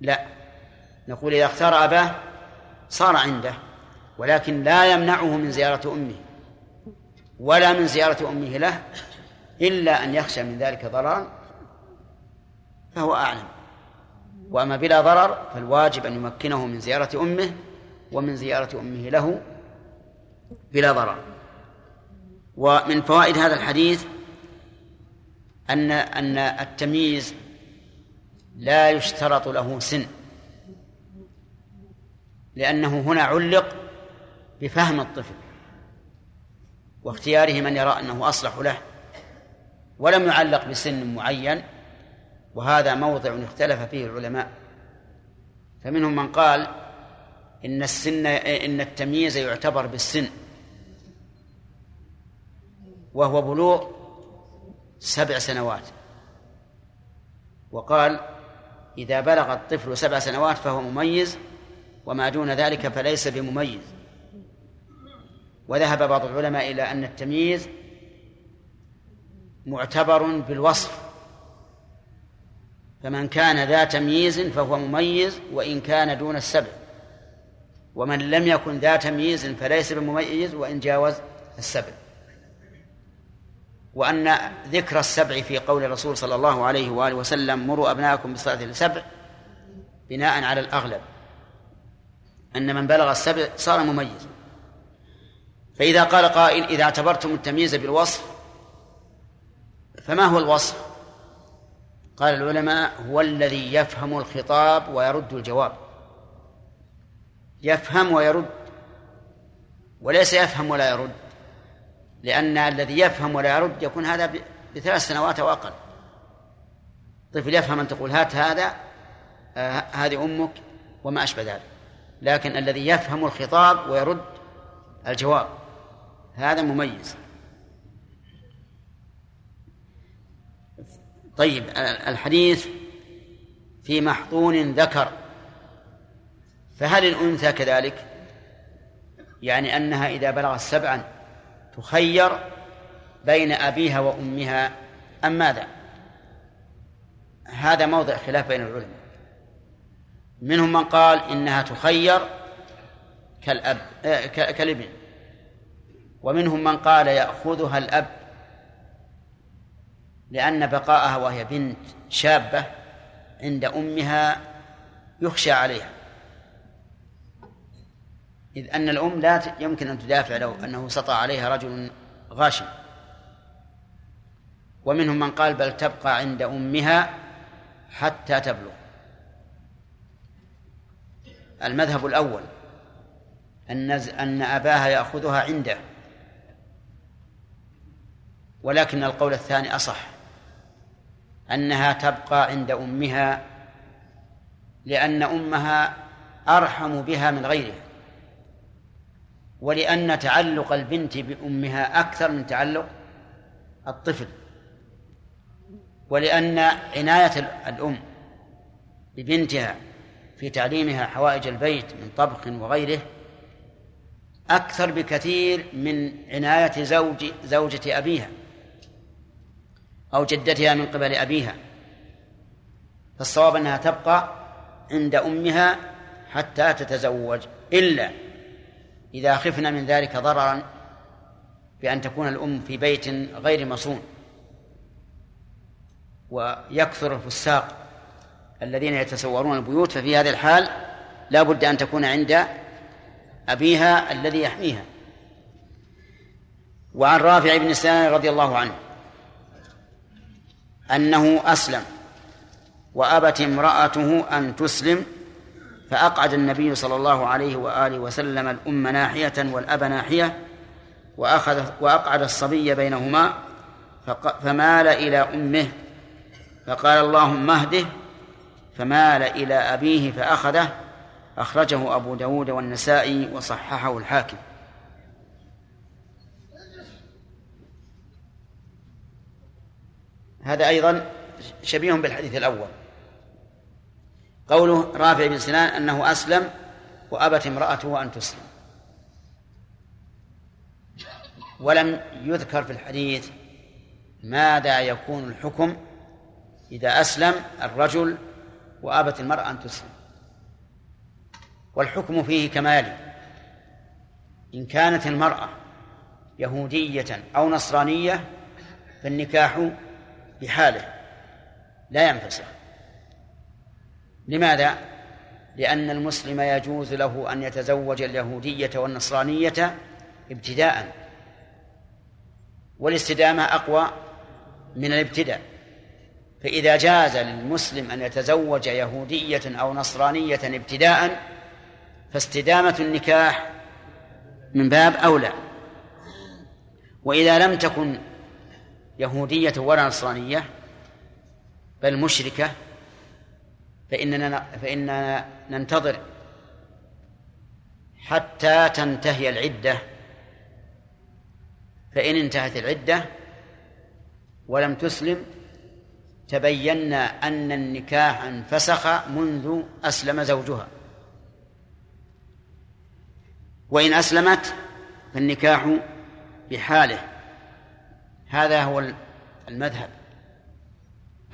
لا. نقول إذا اختار أباه صار عنده ولكن لا يمنعه من زيارة أمه ولا من زيارة أمه له إلا أن يخشى من ذلك ضررا فهو أعلم. وأما بلا ضرر فالواجب أن يمكنه من زيارة أمه ومن زيارة أمه له بلا ضرر. ومن فوائد هذا الحديث أن أن التمييز لا يشترط له سن. لأنه هنا علق بفهم الطفل واختياره من يرى أنه أصلح له ولم يعلق بسن معين وهذا موضع اختلف فيه العلماء. فمنهم من قال إن السن إن التمييز يعتبر بالسن وهو بلوغ سبع سنوات. وقال إذا بلغ الطفل سبع سنوات فهو مميز وما دون ذلك فليس بمميز. وذهب بعض العلماء إلى أن التمييز معتبر بالوصف. فمن كان ذا تمييز فهو مميز وإن كان دون السبع ومن لم يكن ذا تمييز فليس بمميز وإن جاوز السبع وأن ذكر السبع في قول الرسول صلى الله عليه وآله وسلم مروا أبناءكم بالصلاة السبع بناء على الأغلب. أن من بلغ السبع صار مميزا فإذا قال قائل إذا اعتبرتم التمييز بالوصف فما هو الوصف؟ قال العلماء هو الذي يفهم الخطاب ويرد الجواب. يفهم ويرد وليس يفهم ولا يرد. لأن الذي يفهم ولا يرد يكون هذا بثلاث سنوات أو أقل. طفل يفهم أن تقول هات هذا آه هذه أمك وما أشبه ذلك. لكن الذي يفهم الخطاب ويرد الجواب. هذا مميز. طيب الحديث في محضون ذكر. فهل الأنثى كذلك؟ يعني أنها إذا بلغت سبعا تخير بين أبيها وأمها أم ماذا؟ هذا موضع خلاف بين العلماء. منهم من قال إنها تخير كالأب آه، كالابن. ومنهم من قال يأخذها الأب لأن بقاءها وهي بنت شابة عند أمها يخشى عليها. إذ أن الأم لا يمكن أن تدافع لو أنه سطع عليها رجل غاشم. ومنهم من قال بل تبقى عند أمها حتى تبلغ. المذهب الأول أن أن أباها يأخذها عنده. ولكن القول الثاني أصح أنها تبقى عند أمها لأن أمها أرحم بها من غيرها. ولأن تعلق البنت بأمها أكثر من تعلق الطفل. ولأن عناية الأم ببنتها في تعليمها حوائج البيت من طبخ وغيره أكثر بكثير من عناية زوج زوجة أبيها أو جدتها من قبل أبيها فالصواب أنها تبقى عند أمها حتى تتزوج إلا إذا خفنا من ذلك ضررا بأن تكون الأم في بيت غير مصون ويكثر الفساق. الذين يتسورون البيوت ففي هذه الحال لا بد أن تكون عند أبيها الذي يحميها. وعن رافع بن سنان رضي الله عنه أنه أسلم وأبت امرأته أن تسلم فأقعد النبي صلى الله عليه وآله وسلم الأم ناحية والأب ناحية وأخذ وأقعد الصبي بينهما فمال إلى أمه فقال اللهم اهده فمال إلى أبيه فأخذه أخرجه أبو داود والنسائي وصححه الحاكم. هذا أيضا شبيه بالحديث الأول. قوله رافع بن سنان أنه أسلم وأبت امرأته أن تسلم. ولم يذكر في الحديث ماذا يكون الحكم إذا أسلم الرجل وأبت المرأة أن تسلم. والحكم فيه كما يلي إن كانت المرأة يهودية أو نصرانية فالنكاح بحاله لا ينفسخ لماذا؟ لأن المسلم يجوز له أن يتزوج اليهودية والنصرانية ابتداء. والاستدامة أقوى من الابتداء. فإذا جاز للمسلم أن يتزوج يهودية أو نصرانية ابتداء فاستدامة النكاح من باب أولى. وإذا لم تكن يهودية ولا نصرانية بل مشركة فإننا فإننا ننتظر حتى تنتهي العدة. فإن انتهت العدة ولم تسلم تبينا أن النكاح انفسخ منذ أسلم زوجها. وإن أسلمت فالنكاح بحاله. هذا هو المذهب.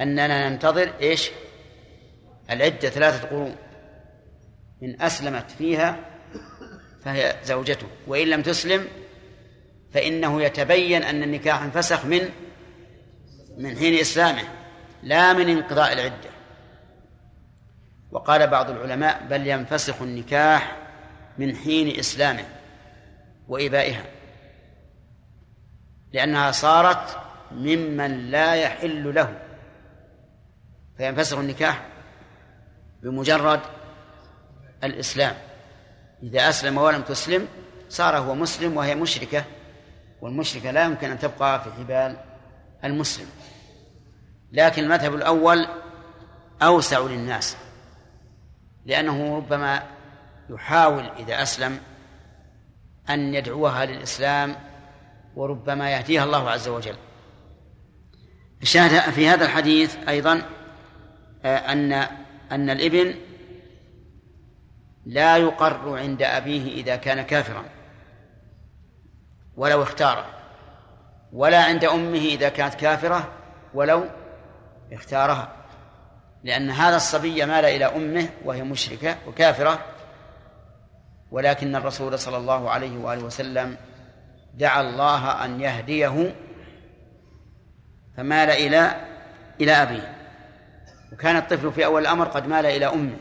أننا ننتظر إيش؟ العدة ثلاثة قرون. إن أسلمت فيها فهي زوجته. وإن لم تسلم فإنه يتبين أن النكاح انفسخ من من حين إسلامه. لا من انقضاء العدة. وقال بعض العلماء بل ينفسخ النكاح من حين إسلامه وإبائها لأنها صارت ممن لا يحل له. فينفسخ النكاح بمجرد الإسلام. إذا أسلم ولم تسلم صار هو مسلم وهي مشركة والمشركة لا يمكن أن تبقى في حبال المسلم. لكن المذهب الأول أوسع للناس لأنه ربما يحاول إذا أسلم أن يدعوها للإسلام وربما يهديها الله عز وجل. الشاهد في هذا الحديث أيضا آه، أن أن الإبن لا يقر عند أبيه إذا كان كافرا ولو اختاره ولا عند أمه إذا كانت كافرة ولو اختارها لأن هذا الصبي مال إلى أمه وهي مشركة وكافرة ولكن الرسول صلى الله عليه وآله وسلم دعا الله أن يهديه فمال إلى إلى أبيه. وكان الطفل في أول الأمر قد مال إلى أمه.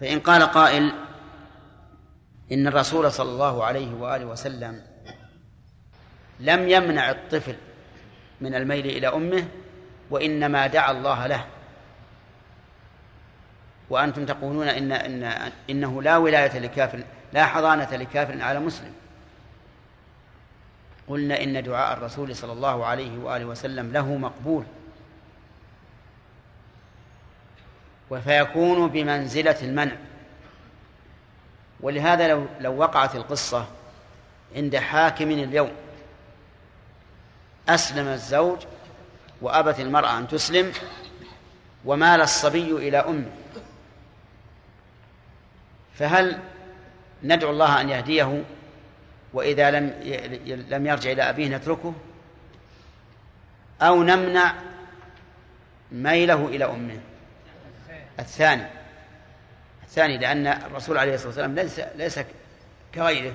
فإن قال قائل إن الرسول صلى الله عليه وآله وسلم لم يمنع الطفل من الميل إلى أمه وإنما دعا الله له. وأنتم تقولون إن إن إنه لا ولاية لكافر لا حضانة لكافر على مسلم. قلنا إن دعاء الرسول صلى الله عليه وآله وسلم له مقبول. فيكون بمنزلة المنع. ولهذا لو لو وقعت القصة عند حاكم اليوم أسلم الزوج وأبت المرأة أن تسلم ومال الصبي إلى أمه. فهل ندعو الله أن يهديه وإذا لم لم يرجع إلى أبيه نتركه؟ أو نمنع ميله إلى أمه؟ الثاني. الثاني لأن الرسول عليه الصلاة والسلام ليس ليس كغيره.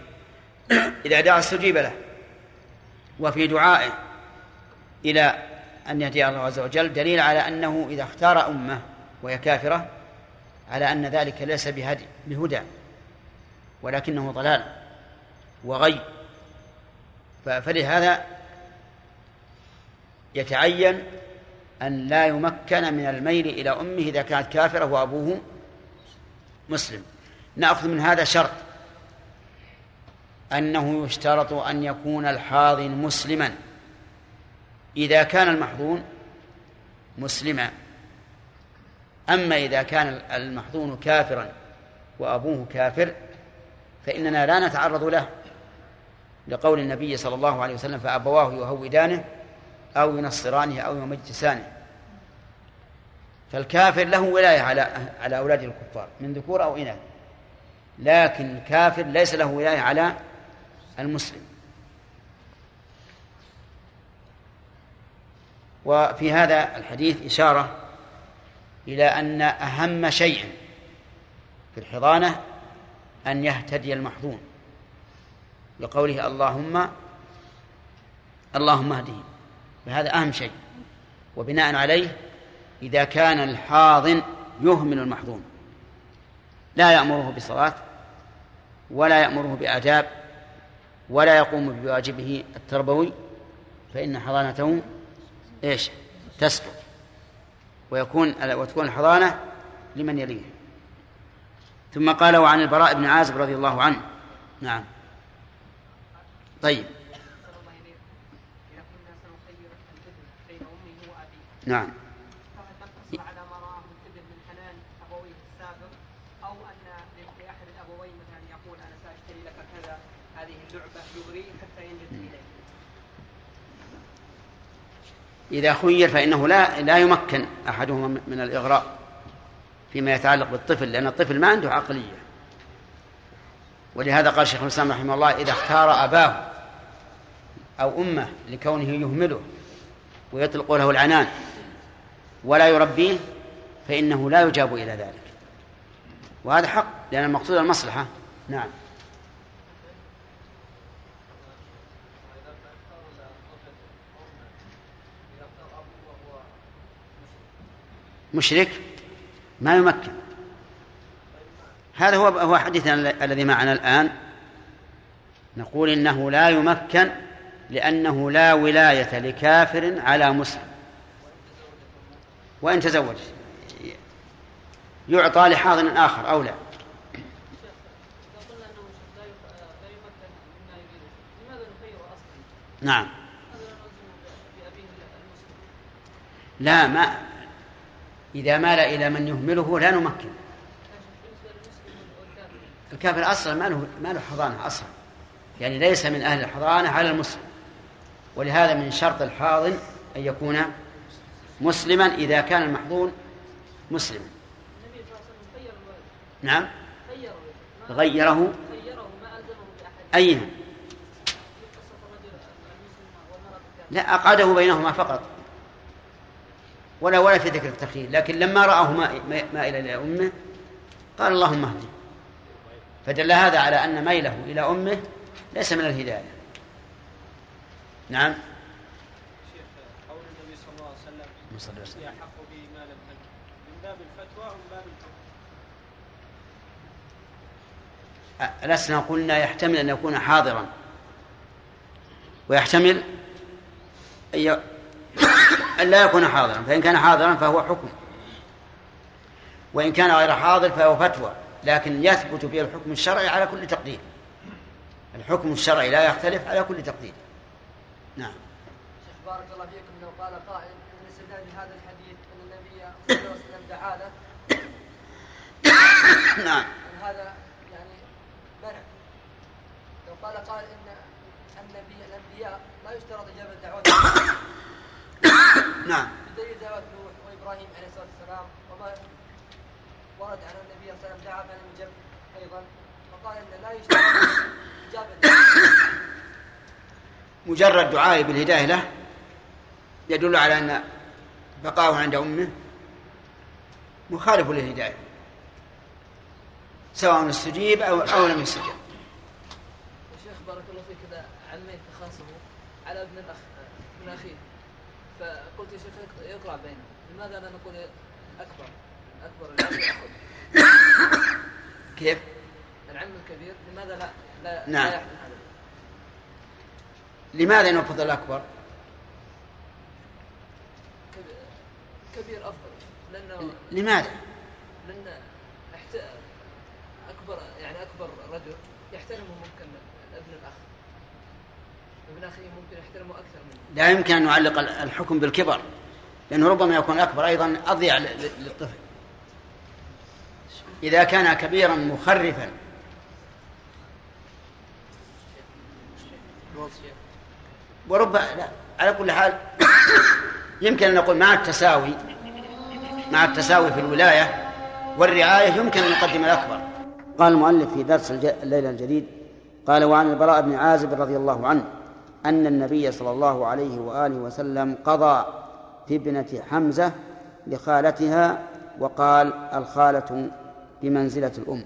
إذا دعا استجيب له. وفي دعائه إلى أن يهدي الله عز وجل دليل على أنه إذا اختار أمة وهي كافرة على أن ذلك ليس بهدي بهدى ولكنه ضلال وغي. فلهذا يتعين أن لا يمكن من الميل إلى أمه إذا كانت كافرة وأبوه مسلم. نأخذ من هذا شرط. أنه يشترط أن يكون الحاضن مسلما. إذا كان المحظون مسلما. أما إذا كان المحظون كافرا وأبوه كافر فإننا لا نتعرض له لقول النبي صلى الله عليه وسلم فأبواه يهودانه أو ينصرانه أو يمجسانه. فالكافر له ولاية على على أولاد الكفار من ذكور أو إناث. لكن الكافر ليس له ولاية على المسلم. وفي هذا الحديث إشارة إلى أن أهم شيء في الحضانة أن يهتدي المحظون لقوله اللهم اللهم اهدهم. فهذا أهم شيء. وبناء عليه إذا كان الحاضن يهمل المحظوم لا يأمره بصلاة ولا يأمره بآداب ولا يقوم بواجبه التربوي فإن حضانته إيش؟ تسقط. ويكون وتكون الحضانة لمن يليه. ثم قال وعن البراء بن عازب رضي الله عنه. نعم. طيب. نعم على ما راه الابن من حنان ابويه السابق أو ان لاحد الابوين مثلا يقول أنا ساشتري لك كذا هذه اللعبه يغري حتى ينجز اليه. إذا خير فإنه لا لا يمكن أحدهما من الإغراء فيما يتعلق بالطفل لأن الطفل ما عنده عقلية. ولهذا قال شيخ الإسلام رحمه الله إذا اختار أباه أو أمه لكونه يهمله ويطلق له العنان ولا يربيه فإنه لا يجاب إلى ذلك. وهذا حق لأن المقصود المصلحة. نعم. مشرك ما يمكن. هذا هو هو حديثنا الذي معنا الآن. نقول إنه لا يمكن لأنه لا ولاية لكافر على مسلم. وإن تزوج يعطى لحاضن آخر أو لا. نعم. لا ما إذا مال إلى من يهمله لا نمكن. الكافر أصلا ما له ما له حضانة أصلا. يعني ليس من أهل الحضانة على المسلم. ولهذا من شرط الحاضن أن يكون مسلما إذا كان المحظون مسلما. نعم. غيره. أيها لا أقعده بينهما فقط. ولا ولا في ذكر التخيير لكن لما رآه مائلا إلى أمه قال اللهم اهدي فدل هذا على أن ميله إلى أمه ليس من الهداية. نعم. قول النبي صلى الله عليه وسلم به ما لم من باب الفتوى ومن باب الحكم. لسنا قلنا يحتمل أن يكون حاضرا. ويحتمل أن أن لا يكون حاضرا فإن كان حاضرا فهو حكم. وإن كان غير حاضر فهو فتوى لكن يثبت به الحكم الشرعي على كل تقدير. الحكم الشرعي لا يختلف على كل تقدير. نعم. شيخ بارك الله فيكم لو قال قائل إن استدلال بهذا الحديث ان النبي صلى الله عليه وسلم دعا له نعم هذا يعني منع لو قال قائل إن النبي الأنبياء لا يشترط نعم. بدليل دعوات نوح وإبراهيم عليه الصلاة والسلام وما ورد عن النبي صلى الله عليه وسلم دعا فلم يجب أيضا فقال إن لا يشترط اجابه مجرد دعائه بالهداية له يدل على أن بقاؤه عند أمه مخالف للهداية سواء استجيب أو أو لم يستجب. شيخ بارك الله فيك اذا عميت تخاصموا على ابن الاخ ابن اخيه فقلت يا شيخ يقرا بينهم لماذا لا نقول أكبر أكبر كيف؟ العم الكبير لماذا لا لا, نعم. لا لماذا نفضل الأكبر؟ كب- كبير أفضل لأنه لماذا؟ لأن احت... اكبر يعني أكبر رجل يحترمه ممكن أبن الأخ ابن أخيه ممكن يحترمه أكثر منه لا يمكن أن نعلق الحكم بالكبر لأنه ربما يكون الأكبر أيضا أضيع للطفل. إذا كان كبيرا مخرفا. ورب لا على كل حال يمكن أن نقول مع التساوي مع التساوي في الولاية والرعاية يمكن أن نقدم الأكبر. قال المؤلف في درس الليلة الجديد قال وعن البراء بن عازب رضي الله عنه أن النبي صلى الله عليه وآله وسلم قضى في ابنة حمزة لخالتها وقال الخالة بمنزلة الأم.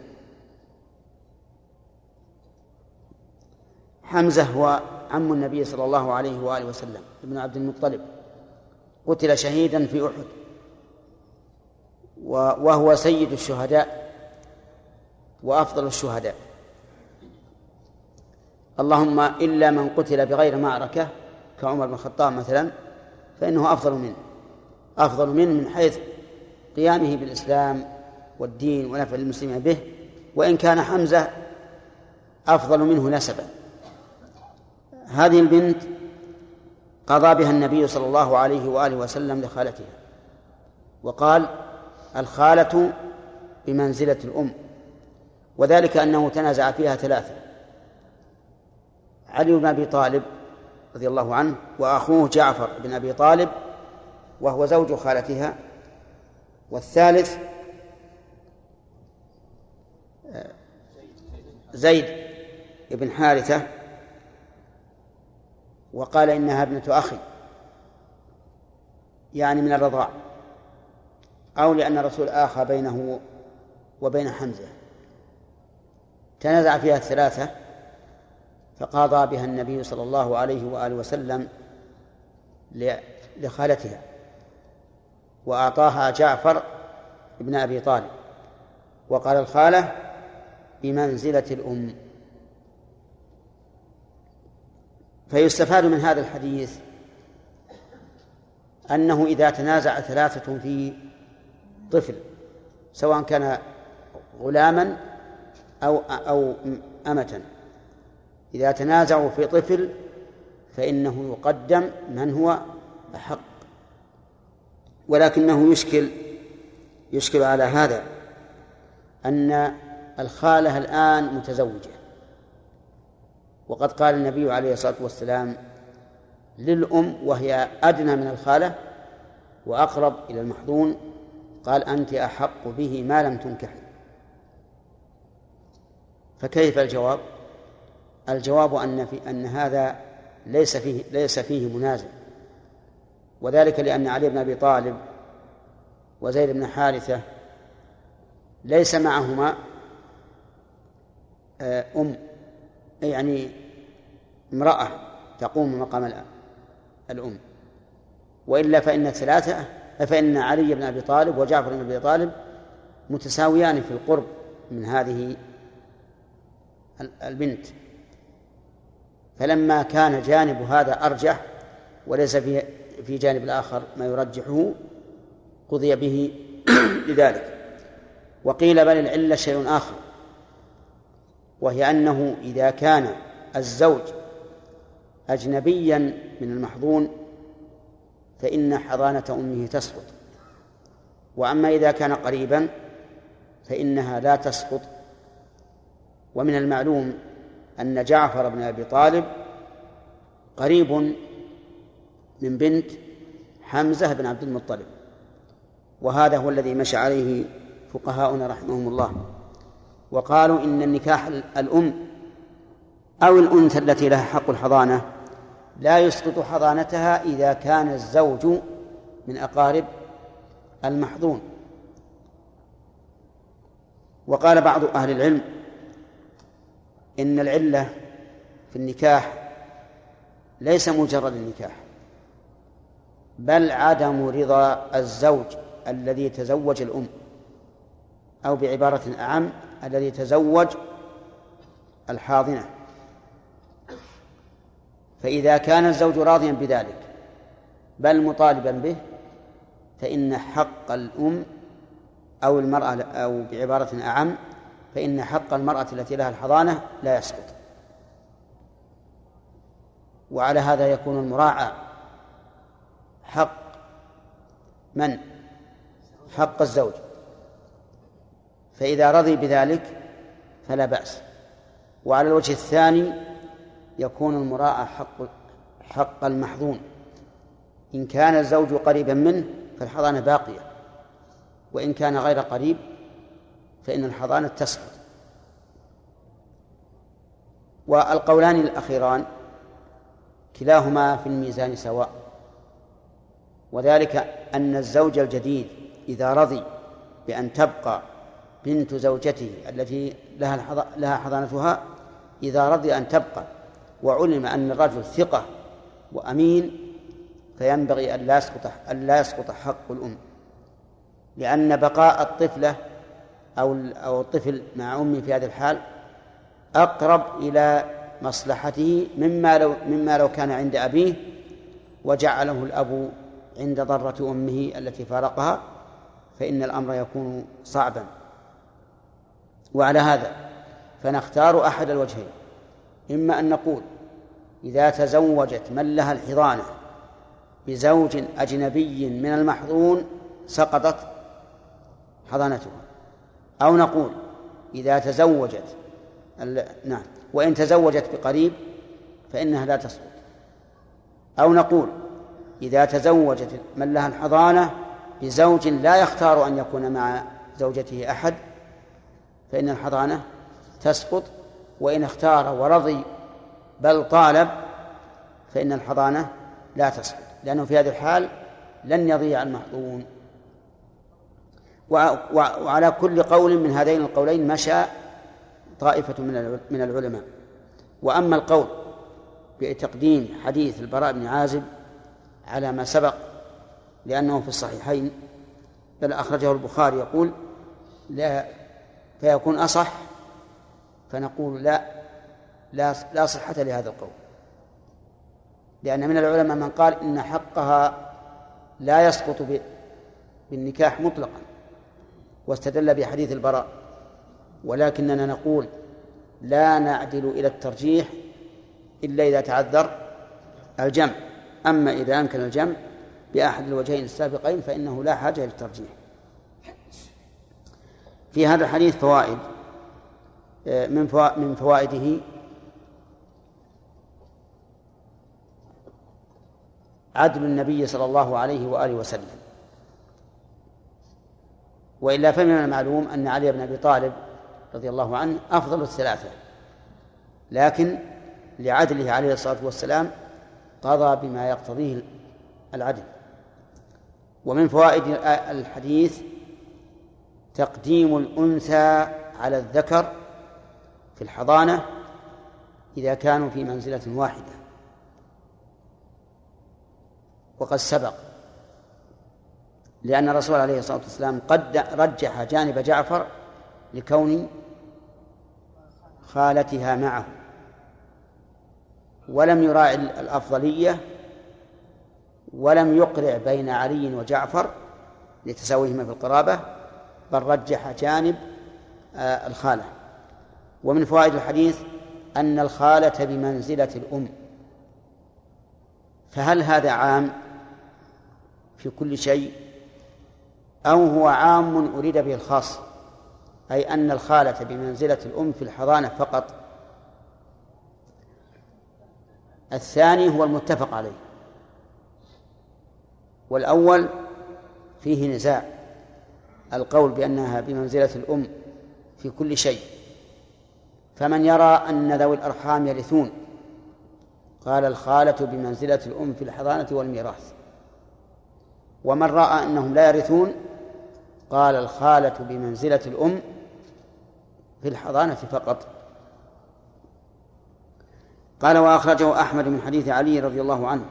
حمزة هو عم النبي صلى الله عليه وآله وسلم ابن عبد المطلب. قتل شهيدا في أحد. وهو سيد الشهداء وأفضل الشهداء. اللهم إلا من قتل بغير معركة كعمر بن الخطاب مثلا فإنه أفضل منه أفضل منه من حيث قيامه بالإسلام والدين ونفع المسلمين به وإن كان حمزة أفضل منه نسبا. هذه البنت قضى بها النبي صلى الله عليه وآله وسلم لخالتها وقال الخالة بمنزلة الأم وذلك أنه تنازع فيها ثلاثة. علي بن أبي طالب رضي الله عنه وأخوه جعفر بن أبي طالب وهو زوج خالتها. والثالث زيد بن حارثة وقال إنها ابنة أخي يعني من الرضاع أو لأن الرسول آخى بينه وبين حمزة. تنازع فيها الثلاثة فقاضى بها النبي صلى الله عليه وآله وسلم لخالتها وأعطاها جعفر ابن أبي طالب. وقال الخالة بمنزلة الأم. فيستفاد من هذا الحديث أنه إذا تنازع ثلاثة في طفل سواء كان غلاما أو أو أمة. إذا تنازعوا في طفل فإنه يقدم من هو أحق. ولكنه يشكل يشكل على هذا أن الخالة الآن متزوجة. وقد قال النبي عليه الصلاة والسلام للأم وهي أدنى من الخالة وأقرب إلى المحظون قال أنت أحق به ما لم تنكحي. فكيف الجواب؟ الجواب أن في أن هذا ليس فيه ليس فيه منازع. وذلك لأن علي بن أبي طالب وزيد بن حارثة ليس معهما آه، أم يعني امرأة تقوم مقام الأ- الأم. وإلا فإن الثلاثة فإن علي بن أبي طالب وجعفر بن أبي طالب متساويان في القرب من هذه البنت. فلما كان جانب هذا أرجح وليس في في جانب الآخر ما يرجحه قضي به لذلك. وقيل بل العلة شيء آخر وهي أنه إذا كان الزوج أجنبيا من المحظون فإن حضانة أمه تسقط. وأما إذا كان قريبا فإنها لا تسقط. ومن المعلوم أن جعفر بن أبي طالب قريب من بنت حمزة بن عبد المطلب وهذا هو الذي مشى عليه فقهاؤنا رحمهم الله. وقالوا إن النكاح الأم أو الأنثى التي لها حق الحضانة لا يسقط حضانتها إذا كان الزوج من أقارب المحظون وقال بعض أهل العلم إن العلة في النكاح ليس مجرد النكاح بل عدم رضا الزوج الذي تزوج الأم أو بعبارة أعم الذي تزوج الحاضنة. فإذا كان الزوج راضيا بذلك بل مطالبا به فإن حق الأم أو المرأة أو بعبارة أعم فإن حق المرأة التي لها الحضانة لا يسقط. وعلى هذا يكون المراعاة حق من؟ حق الزوج. فإذا رضي بذلك فلا بأس. وعلى الوجه الثاني يكون المراءة حق حق المحظون. إن كان الزوج قريبا منه فالحضانة باقية. وإن كان غير قريب فإن الحضانة تسقط. والقولان الأخيران كلاهما في الميزان سواء. وذلك أن الزوج الجديد إذا رضي بأن تبقى بنت زوجته التي لها لها حضانتها إذا رضي أن تبقى وعلم أن الرجل ثقة وأمين فينبغي أن لا يسقط أن لا يسقط حق الأم. لأن بقاء الطفلة أو أو الطفل مع أمه في هذه الحال أقرب إلى مصلحته مما لو مما لو كان عند أبيه وجعله الأب عند ضرة أمه التي فارقها فإن الأمر يكون صعبا. وعلى هذا فنختار أحد الوجهين. إما أن نقول إذا تزوجت من لها الحضانة بزوج أجنبي من المحظون سقطت حضانتها. أو نقول إذا تزوجت نعم. وإن تزوجت بقريب فإنها لا تسقط. أو نقول إذا تزوجت من لها الحضانة بزوج لا يختار أن يكون مع زوجته أحد فإن الحضانة تسقط. وإن اختار ورضي بل طالب فإن الحضانة لا تسقط. لأنه في هذه الحال لن يضيع المحظون وعلى كل قول من هذين القولين مشى طائفة من العلماء. وأما القول بتقديم حديث البراء بن عازب على ما سبق لأنه في الصحيحين بل أخرجه البخاري يقول لا فيكون أصح فنقول لا لا لا صحة لهذا القول. لأن من العلماء من قال إن حقها لا يسقط بالنكاح مطلقا. واستدل بحديث البراء. ولكننا نقول لا نعدل إلى الترجيح إلا إذا تعذر الجمع. أما إذا أمكن الجمع بأحد الوجهين السابقين فإنه لا حاجة للترجيح في هذا الحديث فوائد آه، من من فوائده. عدل النبي صلى الله عليه وآله وسلم. وإلا فمن المعلوم أن علي بن أبي طالب رضي الله عنه أفضل الثلاثة لكن لعدله عليه الصلاة والسلام قضى بما يقتضيه العدل. ومن فوائد الحديث تقديم الأنثى على الذكر في الحضانة إذا كانوا في منزلة واحدة. وقد سبق لأن الرسول عليه الصلاة والسلام قد رجح جانب جعفر لكون خالتها معه. ولم يراعي الأفضلية ولم يقرع بين علي وجعفر لتساويهما في القرابة بل رجح جانب آه، الخالة. ومن فوائد الحديث أن الخالة بمنزلة الأم. فهل هذا عام في كل شيء؟ أو هو عام أريد به الخاص أي أن الخالة بمنزلة الأم في الحضانة فقط. الثاني هو المتفق عليه. والأول فيه نزاع القول بأنها بمنزلة الأم في كل شيء. فمن يرى أن ذوي الأرحام يرثون قال الخالة بمنزلة الأم في الحضانة والميراث. ومن رأى أنهم لا يرثون قال الخالة بمنزلة الأم في الحضانة فقط. قال وأخرجه أحمد من حديث علي رضي الله عنه.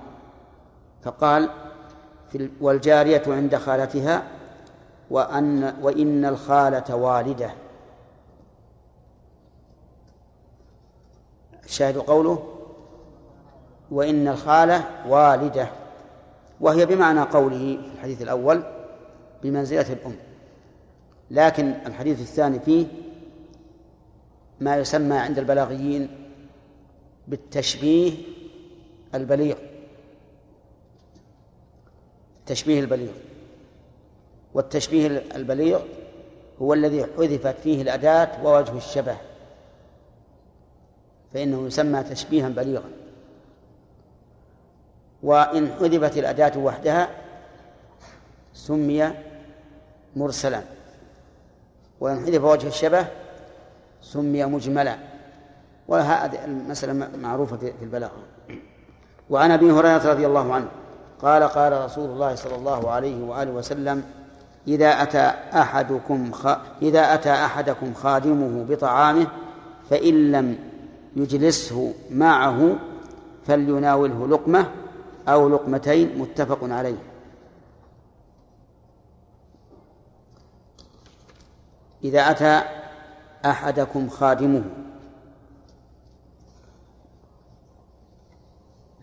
فقال في والجارية عند خالتها وأن وإن الخالة والدة. الشاهد قوله وإن الخالة والدة. وهي بمعنى قوله في الحديث الأول بمنزلة الأم. لكن الحديث الثاني فيه ما يسمى عند البلاغيين بالتشبيه البليغ. التشبيه البليغ. والتشبيه البليغ هو الذي حذفت فيه الأداة ووجه الشبه. فإنه يسمى تشبيها بليغا. وإن حذفت الأداة وحدها سمي مرسلا. وإن حذف وجه الشبه سمي مجملا. وهذه المسألة معروفة في البلاغة. وعن أبي هريرة رضي الله عنه قال قال رسول الله صلى الله عليه وآله وسلم إذا أتى أحدكم خ... إذا أتى أحدكم خادمه بطعامه فإن لم يجلسه معه فليناوله لقمة أو لقمتين متفق عليه. إذا أتى أحدكم خادمه.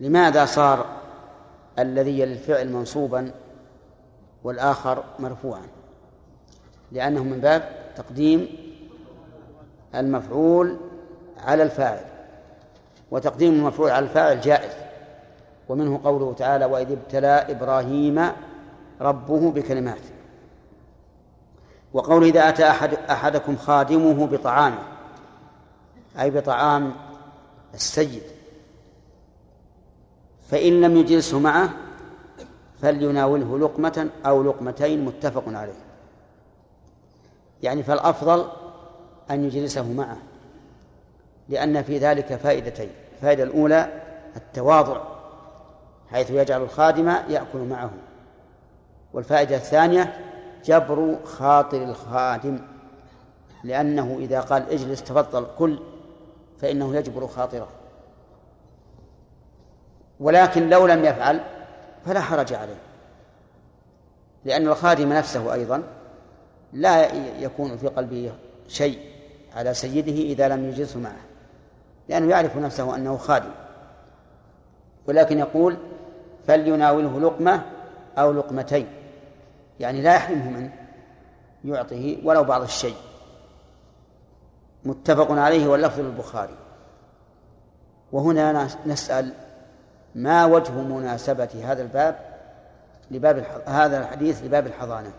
لماذا صار الذي يلي الفعل منصوبا والآخر مرفوعا؟ لأنه من باب تقديم المفعول على الفاعل وتقديم المفعول على الفاعل جائز. ومنه قوله تعالى وإذ ابتلى إبراهيم ربه بكلمات وقول إذا أتى أحد أحدكم خادمه بطعامه أي بطعام السيد فإن لم يجلسه معه فليناوله لقمة أو لقمتين متفق عليه. يعني فالأفضل أن يجلسه معه لأن في ذلك فائدتين. الفائدة الأولى التواضع حيث يجعل الخادم يأكل معه. والفائدة الثانية جبر خاطر الخادم لأنه إذا قال اجلس تفضل كل فإنه يجبر خاطره. ولكن لو لم يفعل فلا حرج عليه لأن الخادم نفسه أيضا لا يكون في قلبه شيء على سيده إذا لم يجلسه معه لأنه يعرف نفسه أنه خادم. ولكن يقول فليناوله لقمة أو لقمتين. يعني لا يحرمه منه يعطيه ولو بعض الشيء. متفق عليه واللفظ للبخاري. وهنا نسأل ما وجه مناسبة هذا الباب لباب الح... هذا الحديث لباب الحضانة؟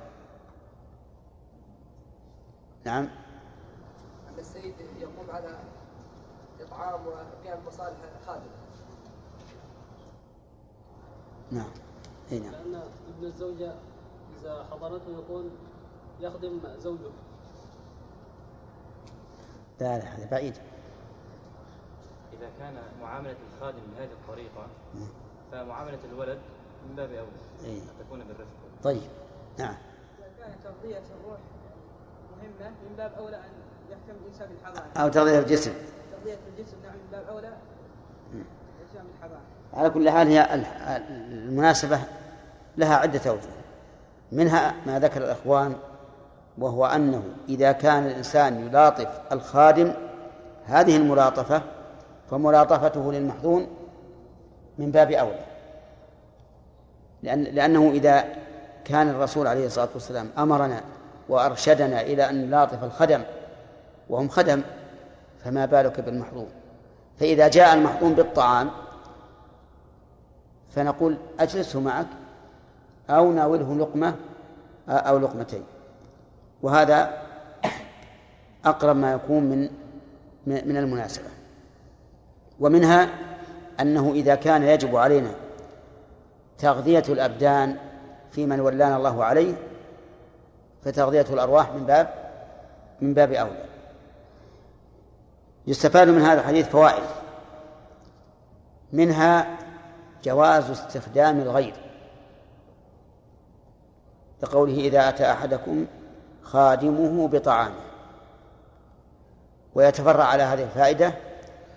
نعم. أن السيد يقوم على إطعام وقيام مصالح خادم نعم. اي نعم. لأن ابن الزوجة حضرته يكون يخدم زوجه لا لا هذا بعيد. إذا كان معاملة الخادم بهذه الطريقة فمعاملة الولد من باب أولى إيه. أن تكون بالرفق. طيب. نعم. إذا كانت تغذية الروح مهمة من باب أولى أن يهتم الإنسان بالحضانة أو تغذية الجسم. تغذية الجسم نعم من باب أولى. على كل حال هي ال- المناسبة لها عدة أوجه. منها ما ذكر الإخوان وهو أنه إذا كان الإنسان يلاطف الخادم هذه الملاطفة فملاطفته للمحظون من باب أولى. لأن لأنه إذا كان الرسول عليه الصلاة والسلام أمرنا وأرشدنا إلى أن نلاطف الخدم وهم خدم فما بالك بالمحظوم فإذا جاء المحظوم بالطعام فنقول أجلسه معك أو ناوله لقمة أو لقمتين. وهذا أقرب ما يكون من من المناسبة. ومنها أنه إذا كان يجب علينا تغذية الأبدان في من ولانا الله عليه فتغذية الأرواح من باب من باب أولى. يستفاد من هذا الحديث فوائد. منها جواز استخدام الغير. لقوله إذا أتى أحدكم خادمه بطعامه. ويتفرع على هذه الفائدة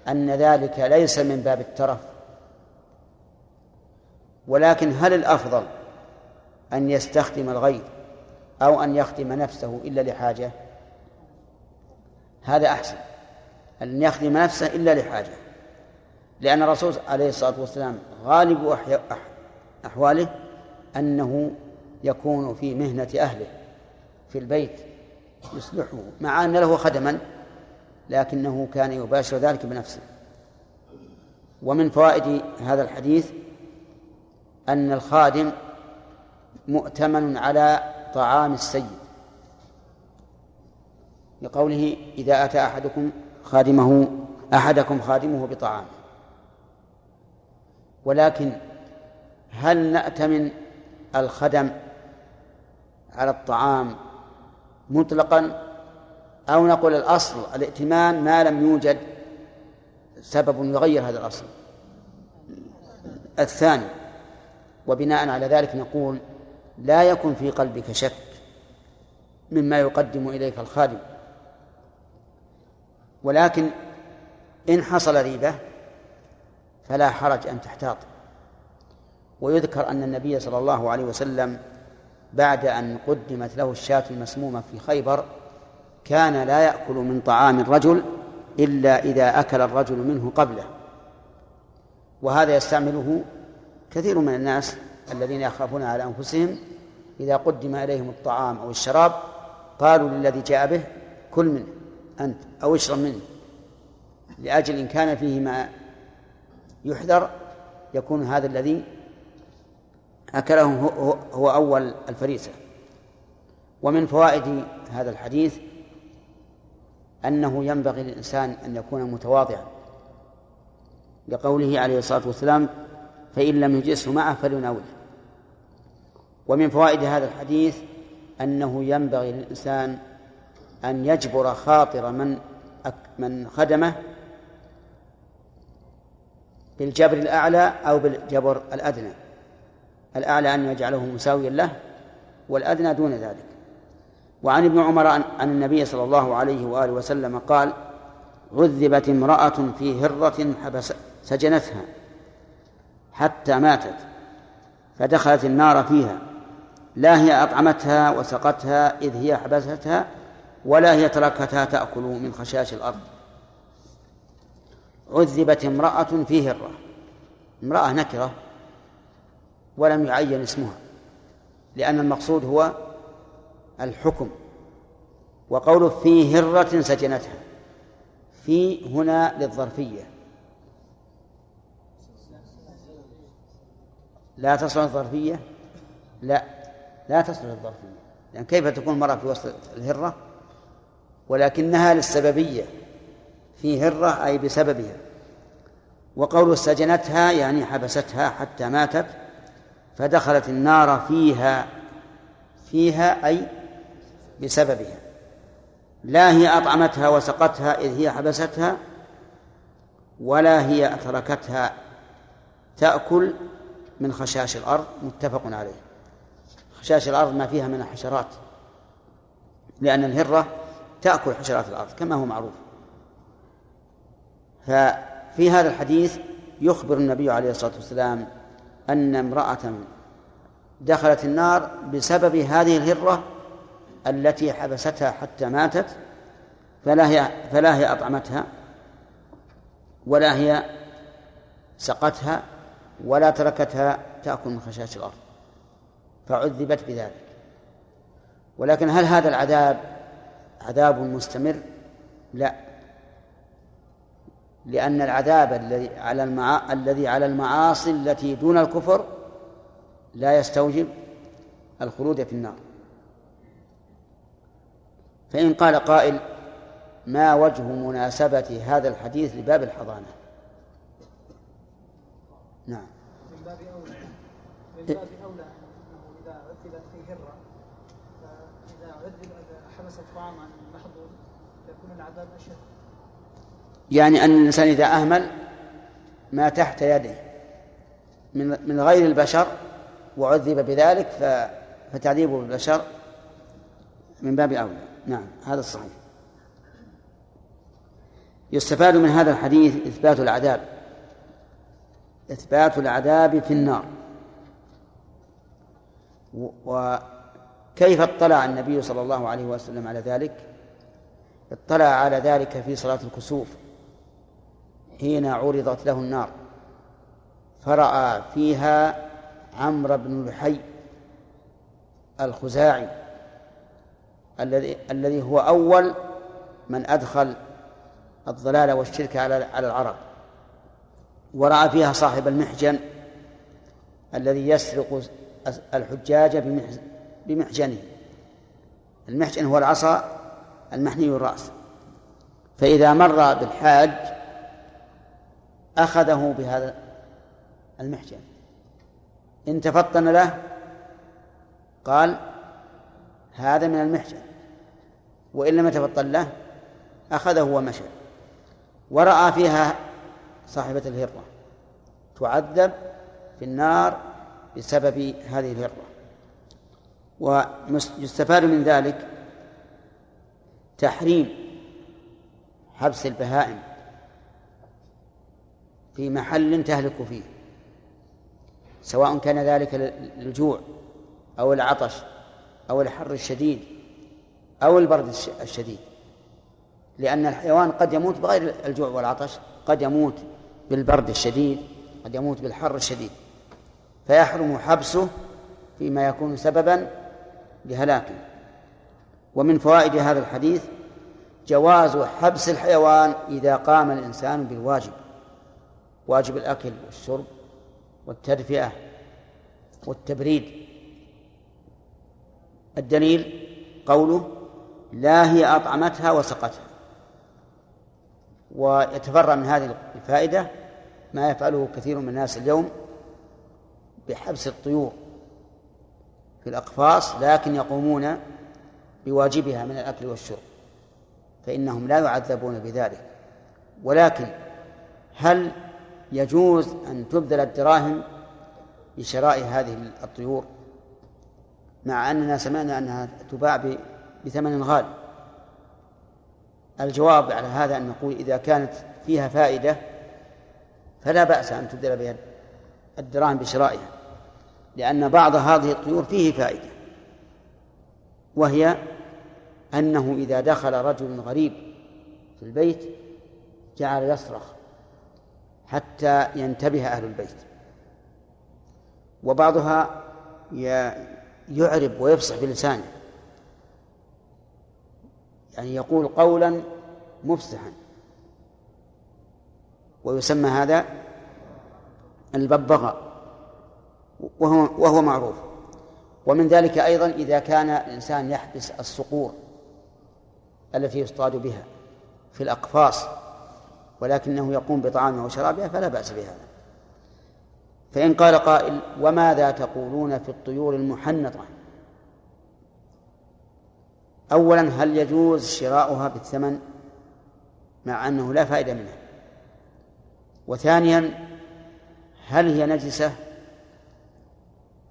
أن ذلك ليس من باب الترف. ولكن هل الأفضل أن يستخدم الغير أو أن يخدم نفسه إلا لحاجة؟ هذا أحسن. أن يخدم نفسه إلا لحاجة. لأن الرسول عليه الصلاة والسلام غالب أحواله أنه يكون في مهنة أهله في البيت يصلحه مع أن له خدما لكنه كان يباشر ذلك بنفسه. ومن فوائد هذا الحديث أن الخادم مؤتمن على طعام السيد. لقوله إذا أتى أحدكم خادمه أحدكم خادمه بطعام. ولكن هل نأتمن الخدم على الطعام مطلقا أو نقول الأصل الائتمان ما لم يوجد سبب يغير هذا الأصل. الثاني وبناء على ذلك نقول لا يكن في قلبك شك مما يقدم إليك الخادم. ولكن إن حصل ريبة فلا حرج أن تحتاط. ويذكر أن النبي صلى الله عليه وسلم بعد أن قدمت له الشاة المسمومة في خيبر كان لا يأكل من طعام الرجل إلا إذا أكل الرجل منه قبله. وهذا يستعمله كثير من الناس الذين يخافون على أنفسهم إذا قدم إليهم الطعام أو الشراب قالوا للذي جاء به كل منه أنت أو اشرب منه. لأجل إن كان فيه ما يحذر يكون هذا الذي أكله هو, أول الفريسة. ومن فوائد هذا الحديث أنه ينبغي للإنسان أن يكون متواضعا. لقوله عليه الصلاة والسلام فإن لم يجلسه معه فليناوله. ومن فوائد هذا الحديث أنه ينبغي للإنسان أن يجبر خاطر من من خدمه بالجبر الأعلى أو بالجبر الأدنى. الأعلى أن يجعله مساويا له والأدنى دون ذلك. وعن ابن عمر عن النبي صلى الله عليه وآله وسلم قال عذبت امرأة في هرة حبس سجنتها حتى ماتت فدخلت النار فيها لا هي أطعمتها وسقتها إذ هي حبستها ولا هي تركتها تأكل من خشاش الأرض. عذبت امرأة في هرة. امرأة نكرة. ولم يعين اسمها لأن المقصود هو الحكم وقوله في هرة سجنتها في هنا للظرفية. لا تصل الظرفية؟ لا لا تصل الظرفية لأن كيف تكون المرأة في وسط الهرة؟ ولكنها للسببية في هرة أي بسببها. وقول سجنتها يعني حبستها حتى ماتت فدخلت النار فيها فيها أي بسببها. لا هي أطعمتها وسقتها إذ هي حبستها ولا هي تركتها تأكل من خشاش الأرض. متفق عليه. خشاش الأرض ما فيها من الحشرات لأن الهرة تأكل حشرات الأرض كما هو معروف. ففي هذا الحديث يخبر النبي عليه الصلاة والسلام أن امرأة دخلت النار بسبب هذه الهرة التي حبستها حتى ماتت فلا هي فلا هي أطعمتها ولا هي سقتها ولا تركتها تأكل من خشاش الأرض. فعذبت بذلك. ولكن هل هذا العذاب عذاب مستمر؟ لا. لأن العذاب الذي على المعا... الذي على المعاصي التي دون الكفر لا يستوجب الخلود في النار. فإن قال قائل ما وجه مناسبة هذا الحديث لباب الحضانة؟ نعم. من باب أولى. من باب أولى أنه إذا عذبت في هرة فإذا عذب الطعام عن المحظور يكون العذاب أشد. يعني أن الإنسان إذا أهمل ما تحت يده من من غير البشر وعذب بذلك فتعذيبه بالبشر من باب أولى. نعم هذا الصحيح. يستفاد من هذا الحديث إثبات العذاب. إثبات العذاب في النار. وكيف اطلع النبي صلى الله عليه وسلم على ذلك؟ اطلع على ذلك في صلاة الكسوف. حين عرضت له النار. فرأى فيها عمرو بن لحي الخزاعي الذي الذي هو أول من أدخل الضلال والشرك على على العرب. ورأى فيها صاحب المحجن الذي يسرق الحجاج بمحجنه. المحجن هو العصا المحني الرأس فإذا مر بالحاج أخذه بهذا المحجن إن تفطن له قال هذا من المحجن وإن لم يتفطن له أخذه ومشى. ورأى فيها صاحبة الهرة تعذب في النار بسبب هذه الهرة. ويستفاد من ذلك تحريم حبس البهائم. في محل تهلك فيه سواء كان ذلك للجوع أو العطش أو الحر الشديد أو البرد الشديد لأن الحيوان قد يموت بغير الجوع والعطش قد يموت بالبرد الشديد قد يموت بالحر الشديد فيحرم حبسه فيما يكون سببا لهلاكه. ومن فوائد هذا الحديث جواز حبس الحيوان إذا قام الإنسان بالواجب. واجب الأكل والشرب والتدفئة والتبريد. الدليل قوله لا هي أطعمتها وسقتها. ويتفرع من هذه الفائدة ما يفعله كثير من الناس اليوم بحبس الطيور في الأقفاص لكن يقومون بواجبها من الأكل والشرب فإنهم لا يعذبون بذلك. ولكن هل يجوز أن تبذل الدراهم لشراء هذه الطيور مع أننا سمعنا أنها تباع بثمن غالي الجواب على هذا أن نقول إذا كانت فيها فائدة فلا بأس أن تبذل بها الدراهم بشرائها لأن بعض هذه الطيور فيه فائدة وهي أنه إذا دخل رجل غريب في البيت جعل يصرخ. حتى ينتبه أهل البيت. وبعضها يعرب ويفصح بلسانه. يعني يقول قولا مفسحا ويسمى هذا الببغاء. وهو وهو معروف. ومن ذلك أيضا إذا كان الإنسان يحبس الصقور التي يصطاد بها في الأقفاص ولكنه يقوم بطعامها وشرابها فلا بأس بهذا. فإن قال قائل وماذا تقولون في الطيور المحنطة؟ أولا هل يجوز شراؤها بالثمن؟ مع أنه لا فائدة منها وثانيا هل هي نجسة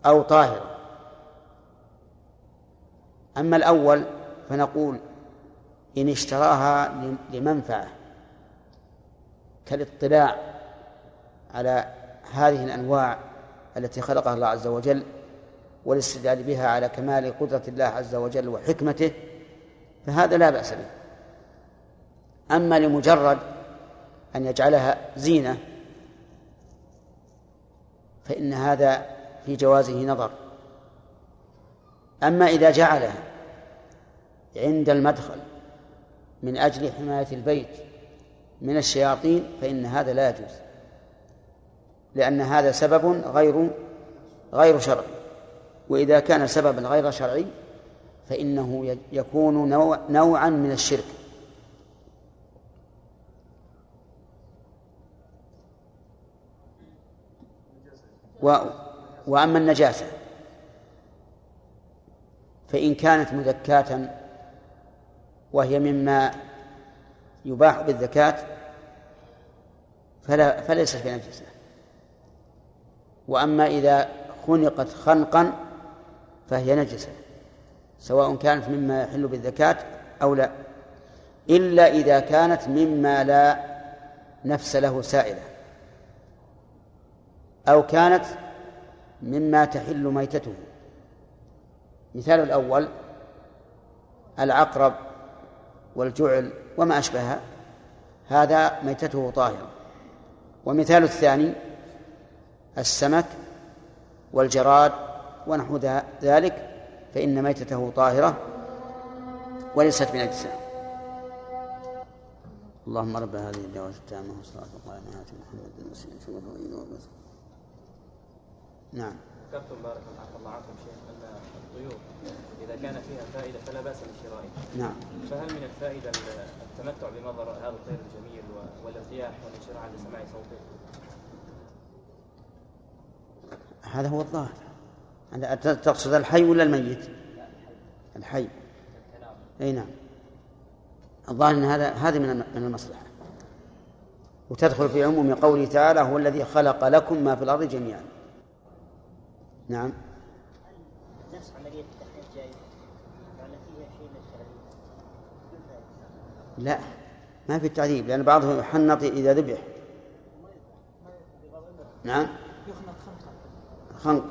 أو طاهرة؟ أما الأول فنقول إن اشتراها لمنفعة. كالاطلاع على هذه الأنواع التي خلقها الله عز وجل والاستدلال بها على كمال قدرة الله عز وجل وحكمته فهذا لا بأس به. أما لمجرد أن يجعلها زينة فإن هذا في جوازه نظر. أما إذا جعلها عند المدخل من أجل حماية البيت من الشياطين فإن هذا لا يجوز لأن هذا سبب غير غير شرعي. وإذا كان سببا غير شرعي فإنه يكون نوع نوعا من الشرك. و وأما النجاسة فإن كانت مذكاة وهي مما يباح بالذكاة فلا فليست بنجسة وأما إذا خنقت خنقا فهي نجسة سواء كانت مما يحل بالذكاة أو لا. إلا إذا كانت مما لا نفس له سائلة أو كانت مما تحل ميتته. مثال الأول العقرب والجعل وما أشبهها هذا ميتته طاهرة. ومثال الثاني السمك والجراد ونحو ذلك فإن ميتته طاهرة وليست بنجسة اللهم رب هذه الدعوة التامة والصلاة والسلام على محمد المسلم نعم. ذكرتم بارك الله عنكم شيخ أن الطيور إذا كان فيها فائدة فلا بأس بشرائها. نعم. فهل من الفائدة التمتع بمنظر هذا الطير الجميل والارتياح والانشراح عند سماع صوته؟ هذا هو الظاهر تقصد الحي ولا الميت؟ الحي أي نعم الظاهر إن هذا هذه من من المصلحة وتدخل في عموم قوله تعالى هو الذي خلق لكم ما في الأرض جميعا نعم. نفس عملية التحليل فيها شيء من لا ما في التعذيب لأن بعضهم يحنط إذا ذبح. نعم. خنق.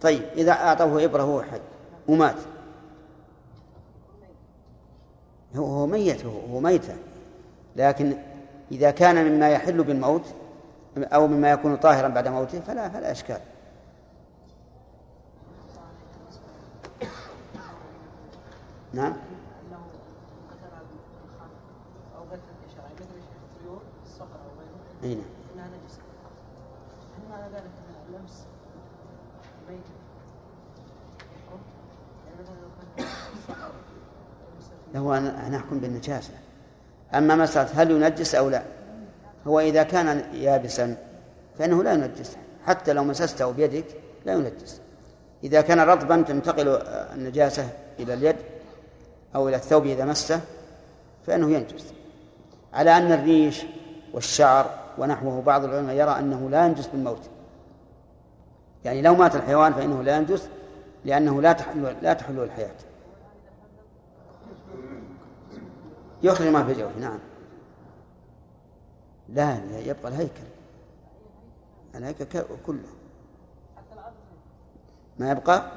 طيب إذا أعطوه إبرة وهو حي ومات هو هو ميت هو, هو ميتة. لكن إذا كان مما يحل بالموت أو مما يكون طاهرا بعد موته فلا فلا إشكال. نعم. أي نعم. هو نحكم بالنجاسة. أما مسألة هل ينجس أو لا؟ هو إذا كان يابسا فإنه لا ينجس حتى لو مسسته بيدك لا ينجس. إذا كان رطبا تنتقل النجاسة إلى اليد أو إلى الثوب إذا مسه فإنه ينجس. على أن الريش والشعر ونحوه بعض العلماء يرى أنه لا ينجس بالموت يعني لو مات الحيوان فإنه لا ينجس لأنه لا تحل لا تحل الحياة. يخرج ما في جوفه نعم. لا يبقى الهيكل. الهيكل كله. ما يبقى؟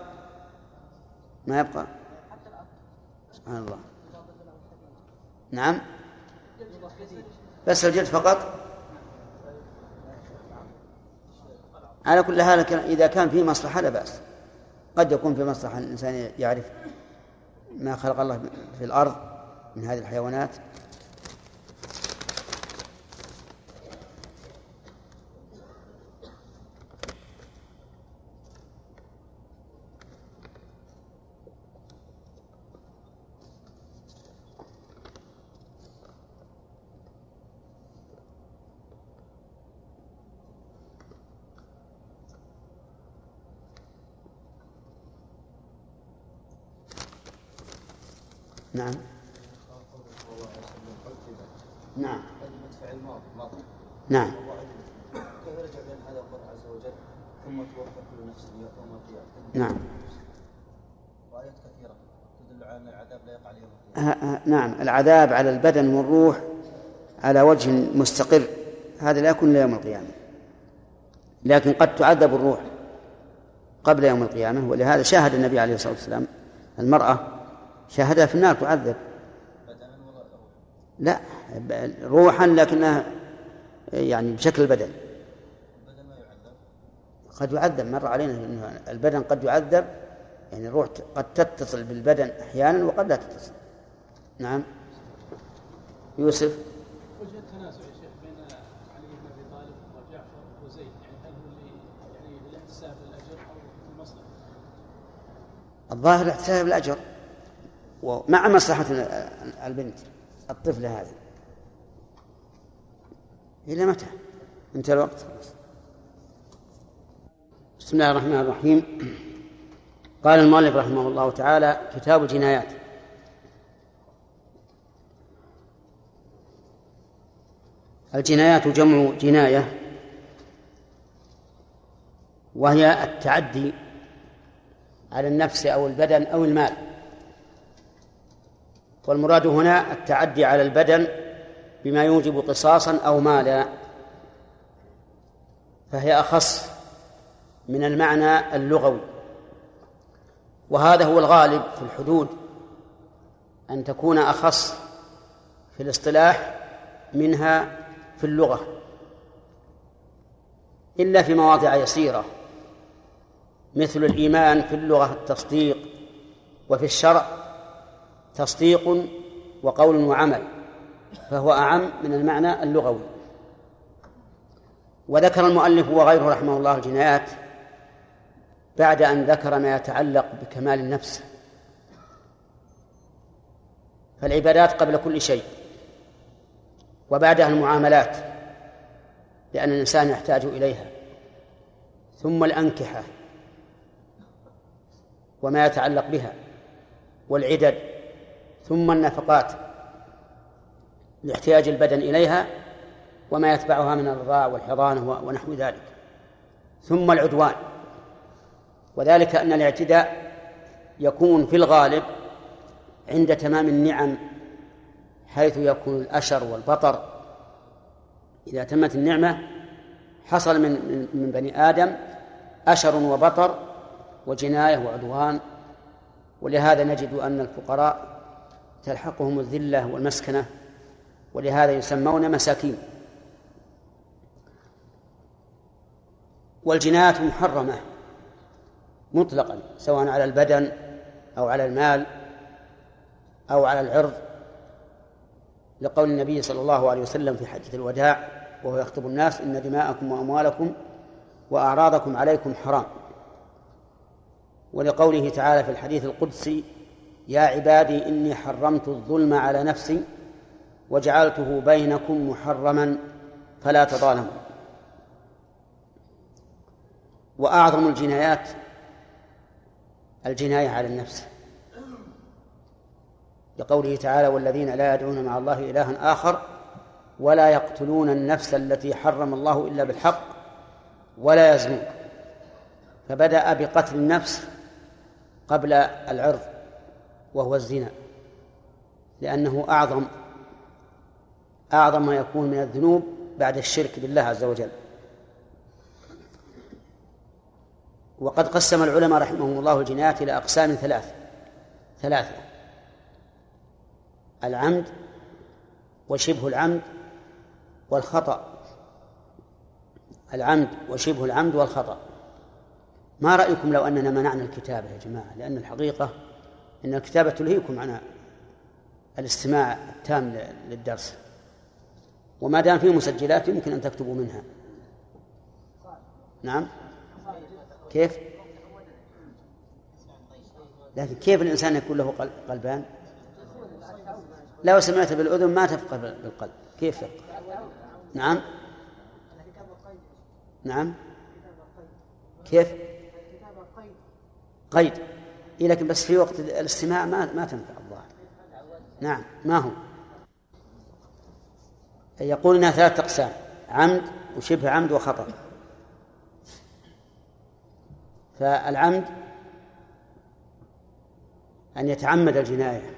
ما يبقى؟ سبحان الله. نعم. بس الجلد فقط؟ على كل حال إذا كان في مصلحة لا بأس. قد يكون في مصلحة الإنسان يعرف ما خلق الله في الأرض من هذه الحيوانات. نعم. نعم. نعم. نعم. العذاب نعم. العذاب على البدن والروح على وجه مستقر. هذا لا يكون إلا يوم القيامة. لكن قد تعذب الروح قبل يوم القيامة ولهذا شاهد النبي عليه الصلاة والسلام المرأة شاهدها في النار تعذب. لا روحا لكنها يعني بشكل البدن قد يعذب مر علينا أن البدن قد يعذب يعني الروح قد تتصل بالبدن أحيانا وقد لا تتصل. نعم. يوسف. وجه التنازع يا شيخ بين علي بن أبي طالب وجعفر وزيد يعني هل هو اللي يعني الاحتساب للاجر أو المصلحه؟ الظاهر احتساب الأجر. ومع مصلحة البنت الطفلة هذه. إلى متى؟ انتهى الوقت. بسم الله الرحمن الرحيم. قال المؤلف رحمه الله تعالى كتاب الجنايات. الجنايات جمع جناية وهي التعدي على النفس أو البدن أو المال. والمراد هنا التعدي على البدن بما يوجب قصاصا أو مالا. فهي أخص من المعنى اللغوي. وهذا هو الغالب في الحدود أن تكون أخص في الاصطلاح منها في اللغة إلا في مواضع يسيرة مثل الإيمان في اللغة التصديق وفي الشرع تصديق وقول وعمل فهو أعم من المعنى اللغوي. وذكر المؤلف وغيره رحمه الله الجنايات بعد أن ذكر ما يتعلق بكمال النفس. فالعبادات قبل كل شيء وبعدها المعاملات لأن الإنسان يحتاج إليها. ثم الأنكحة وما يتعلق بها والعدد ثم النفقات لاحتياج البدن إليها وما يتبعها من الرضاع والحضانة ونحو ذلك. ثم العدوان. وذلك أن الاعتداء يكون في الغالب عند تمام النعم حيث يكون الأشر والبطر. إذا تمت النعمة حصل من من بني آدم أشر وبطر وجناية وعدوان. ولهذا نجد أن الفقراء تلحقهم الذلة والمسكنة ولهذا يسمون مساكين. والجنايات محرمة مطلقا سواء على البدن أو على المال أو على العرض. لقول النبي صلى الله عليه وسلم في حجة الوداع وهو يخطب الناس إن دماءكم وأموالكم وأعراضكم عليكم حرام. ولقوله تعالى في الحديث القدسي يا عبادي إني حرمت الظلم على نفسي وجعلته بينكم محرما فلا تظالموا. وأعظم الجنايات الجناية على النفس. لقوله تعالى والذين لا يدعون مع الله إلها آخر ولا يقتلون النفس التي حرم الله إلا بالحق ولا يزنون. فبدأ بقتل النفس قبل العرض. وهو الزنا لأنه أعظم أعظم ما يكون من الذنوب بعد الشرك بالله عز وجل. وقد قسم العلماء رحمهم الله الجنايات إلى أقسام ثلاث ثلاثة العمد وشبه العمد والخطأ. العمد وشبه العمد والخطأ. ما رأيكم لو أننا منعنا الكتابة يا جماعة؟ لأن الحقيقة أن الكتابة تلهيكم عن الاستماع التام للدرس. وما دام فيه مسجلات يمكن أن تكتبوا منها. نعم؟ كيف؟ لكن كيف الإنسان يكون له قلبان؟ لو سمعت بالأذن ما تفقه بالقلب. كيف تفقه؟ نعم؟ نعم؟ كيف؟ قيد. إيه لكن بس في وقت الاستماع ما ما تنفع الظاهر. نعم ما هو؟ يقول إنها ثلاث أقسام عمد وشبه عمد وخطأ. فالعمد أن يتعمد الجناية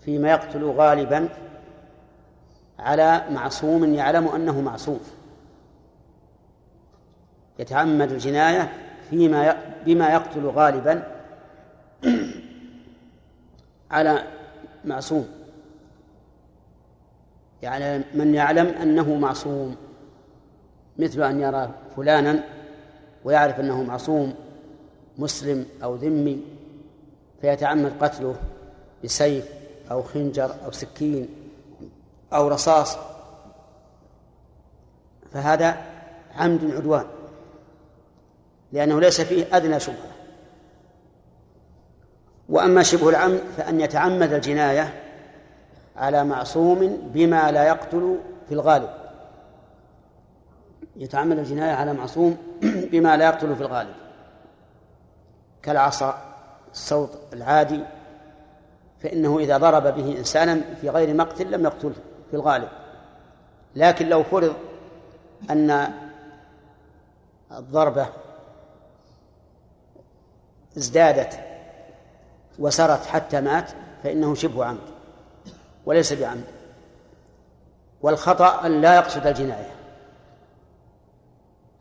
فيما يقتل غالبا على معصوم يعلم أنه معصوم. يتعمد الجناية فيما بما يقتل غالبا على معصوم. يعني من يعلم أنه معصوم مثل أن يرى فلانا ويعرف أنه معصوم مسلم أو ذمي فيتعمد قتله بسيف أو خنجر أو سكين أو رصاص. فهذا عمد عدوان لأنه ليس فيه أدنى شبهة. وأما شبه العمد فأن يتعمد الجناية على معصوم بما لا يقتل في الغالب. يتعمد الجناية على معصوم بما لا يقتل في الغالب. كالعصا الصوت العادي فإنه إذا ضرب به إنسانا في غير مقتل لم يقتله في الغالب. لكن لو فرض أن الضربة ازدادت وسرت حتى مات فإنه شبه عمد وليس بعمد. والخطأ أن لا يقصد الجناية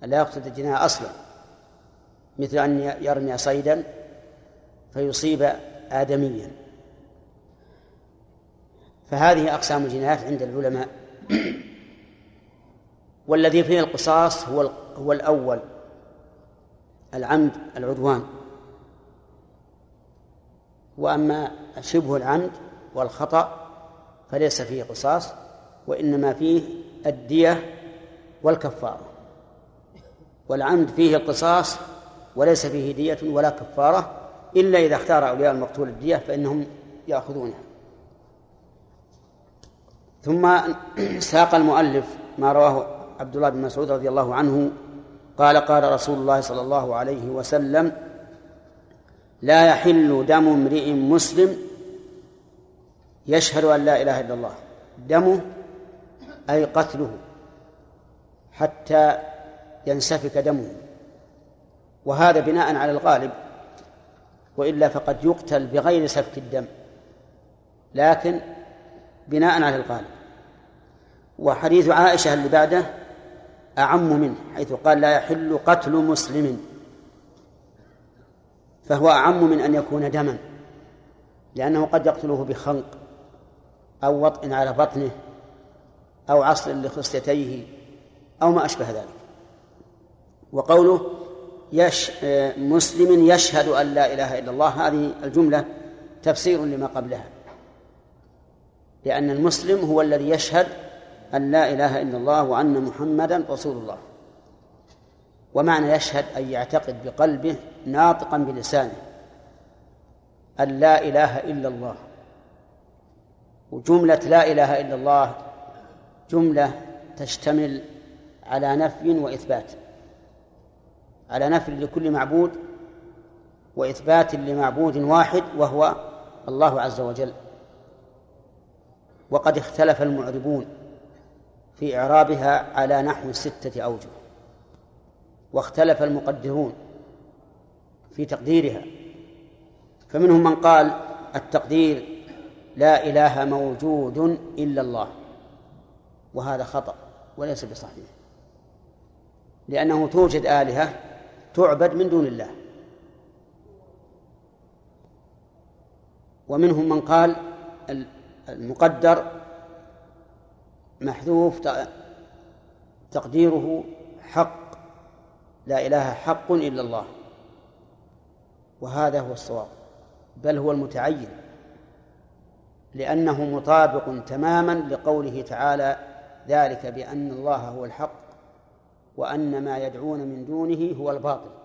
أن لا يقصد الجناية أصلا مثل أن يرمي صيدا فيصيب آدميا. فهذه أقسام الجنايات عند العلماء. والذي فيه القصاص هو هو الأول العمد العدوان. وأما شبه العمد والخطأ فليس فيه قصاص وإنما فيه الدية والكفارة. والعمد فيه القصاص وليس فيه دية ولا كفارة إلا إذا اختار أولياء المقتول الدية فإنهم يأخذونها. ثم ساق المؤلف ما رواه عبد الله بن مسعود رضي الله عنه قال قال رسول الله صلى الله عليه وسلم لا يحل دم امرئ مسلم يشهد أن لا إله إلا الله. دمه أي قتله حتى ينسفك دمه. وهذا بناء على الغالب وإلا فقد يقتل بغير سفك الدم. لكن بناء على الغالب. وحديث عائشة اللي بعده أعم منه حيث قال لا يحل قتل مسلم. فهو أعم من أن يكون دما لأنه قد يقتله بخنق أو وطء على بطنه أو عصر لخصيتيه أو ما أشبه ذلك. وقوله يش مسلم يشهد أن لا إله إلا الله هذه الجملة تفسير لما قبلها لأن المسلم هو الذي يشهد أن لا إله إلا الله وأن محمدا رسول الله. ومعنى يشهد أن يعتقد بقلبه ناطقا بلسانه أن لا إله إلا الله. وجملة لا إله إلا الله جملة تشتمل على نفي وإثبات على نفي لكل معبود وإثبات لمعبود واحد وهو الله عز وجل. وقد اختلف المعربون في إعرابها على نحو ستة أوجه. واختلف المقدرون في تقديرها. فمنهم من قال التقدير لا إله موجود إلا الله وهذا خطأ وليس بصحيح لأنه توجد آلهة تعبد من دون الله. ومنهم من قال المقدر محذوف تقديره حق. لا إله حق إلا الله. وهذا هو الصواب. بل هو المتعين. لأنه مطابق تماما لقوله تعالى ذلك بأن الله هو الحق وأن ما يدعون من دونه هو الباطل.